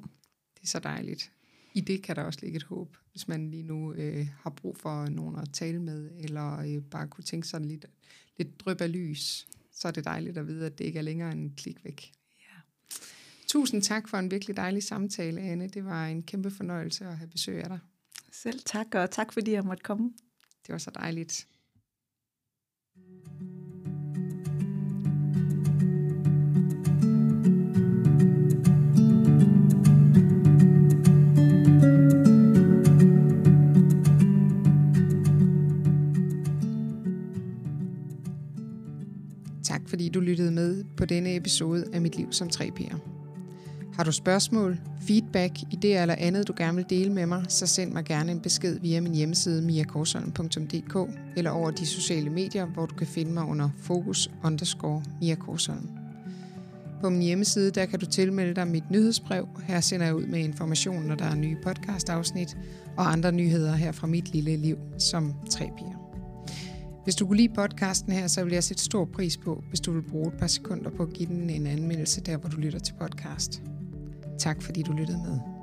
Det er så dejligt. I det kan der også ligge et håb, hvis man lige nu øh, har brug for nogen at tale med, eller øh, bare kunne tænke sig lidt, lidt drøb af lys. Så er det dejligt at vide, at det ikke er længere en klik væk. Ja. Tusind tak for en virkelig dejlig samtale, Anne. Det var en kæmpe fornøjelse at have besøg af dig. Selv tak, og tak fordi jeg måtte komme. Det var så dejligt. Fordi du lyttede med på denne episode af Mit Liv som 3P'er. Har du spørgsmål, feedback, idéer eller andet, du gerne vil dele med mig, så send mig gerne en besked via min hjemmeside miakorsholm.dk eller over de sociale medier, hvor du kan finde mig under fokus underscore Mia Korsholm. På min hjemmeside der kan du tilmelde dig mit nyhedsbrev. Her sender jeg ud med information, når der er nye podcastafsnit og andre nyheder her fra mit lille liv som 3P'er. Hvis du kunne lide podcasten her, så vil jeg sætte stor pris på, hvis du vil bruge et par sekunder på at give den en anmeldelse der, hvor du lytter til podcast. Tak fordi du lyttede med.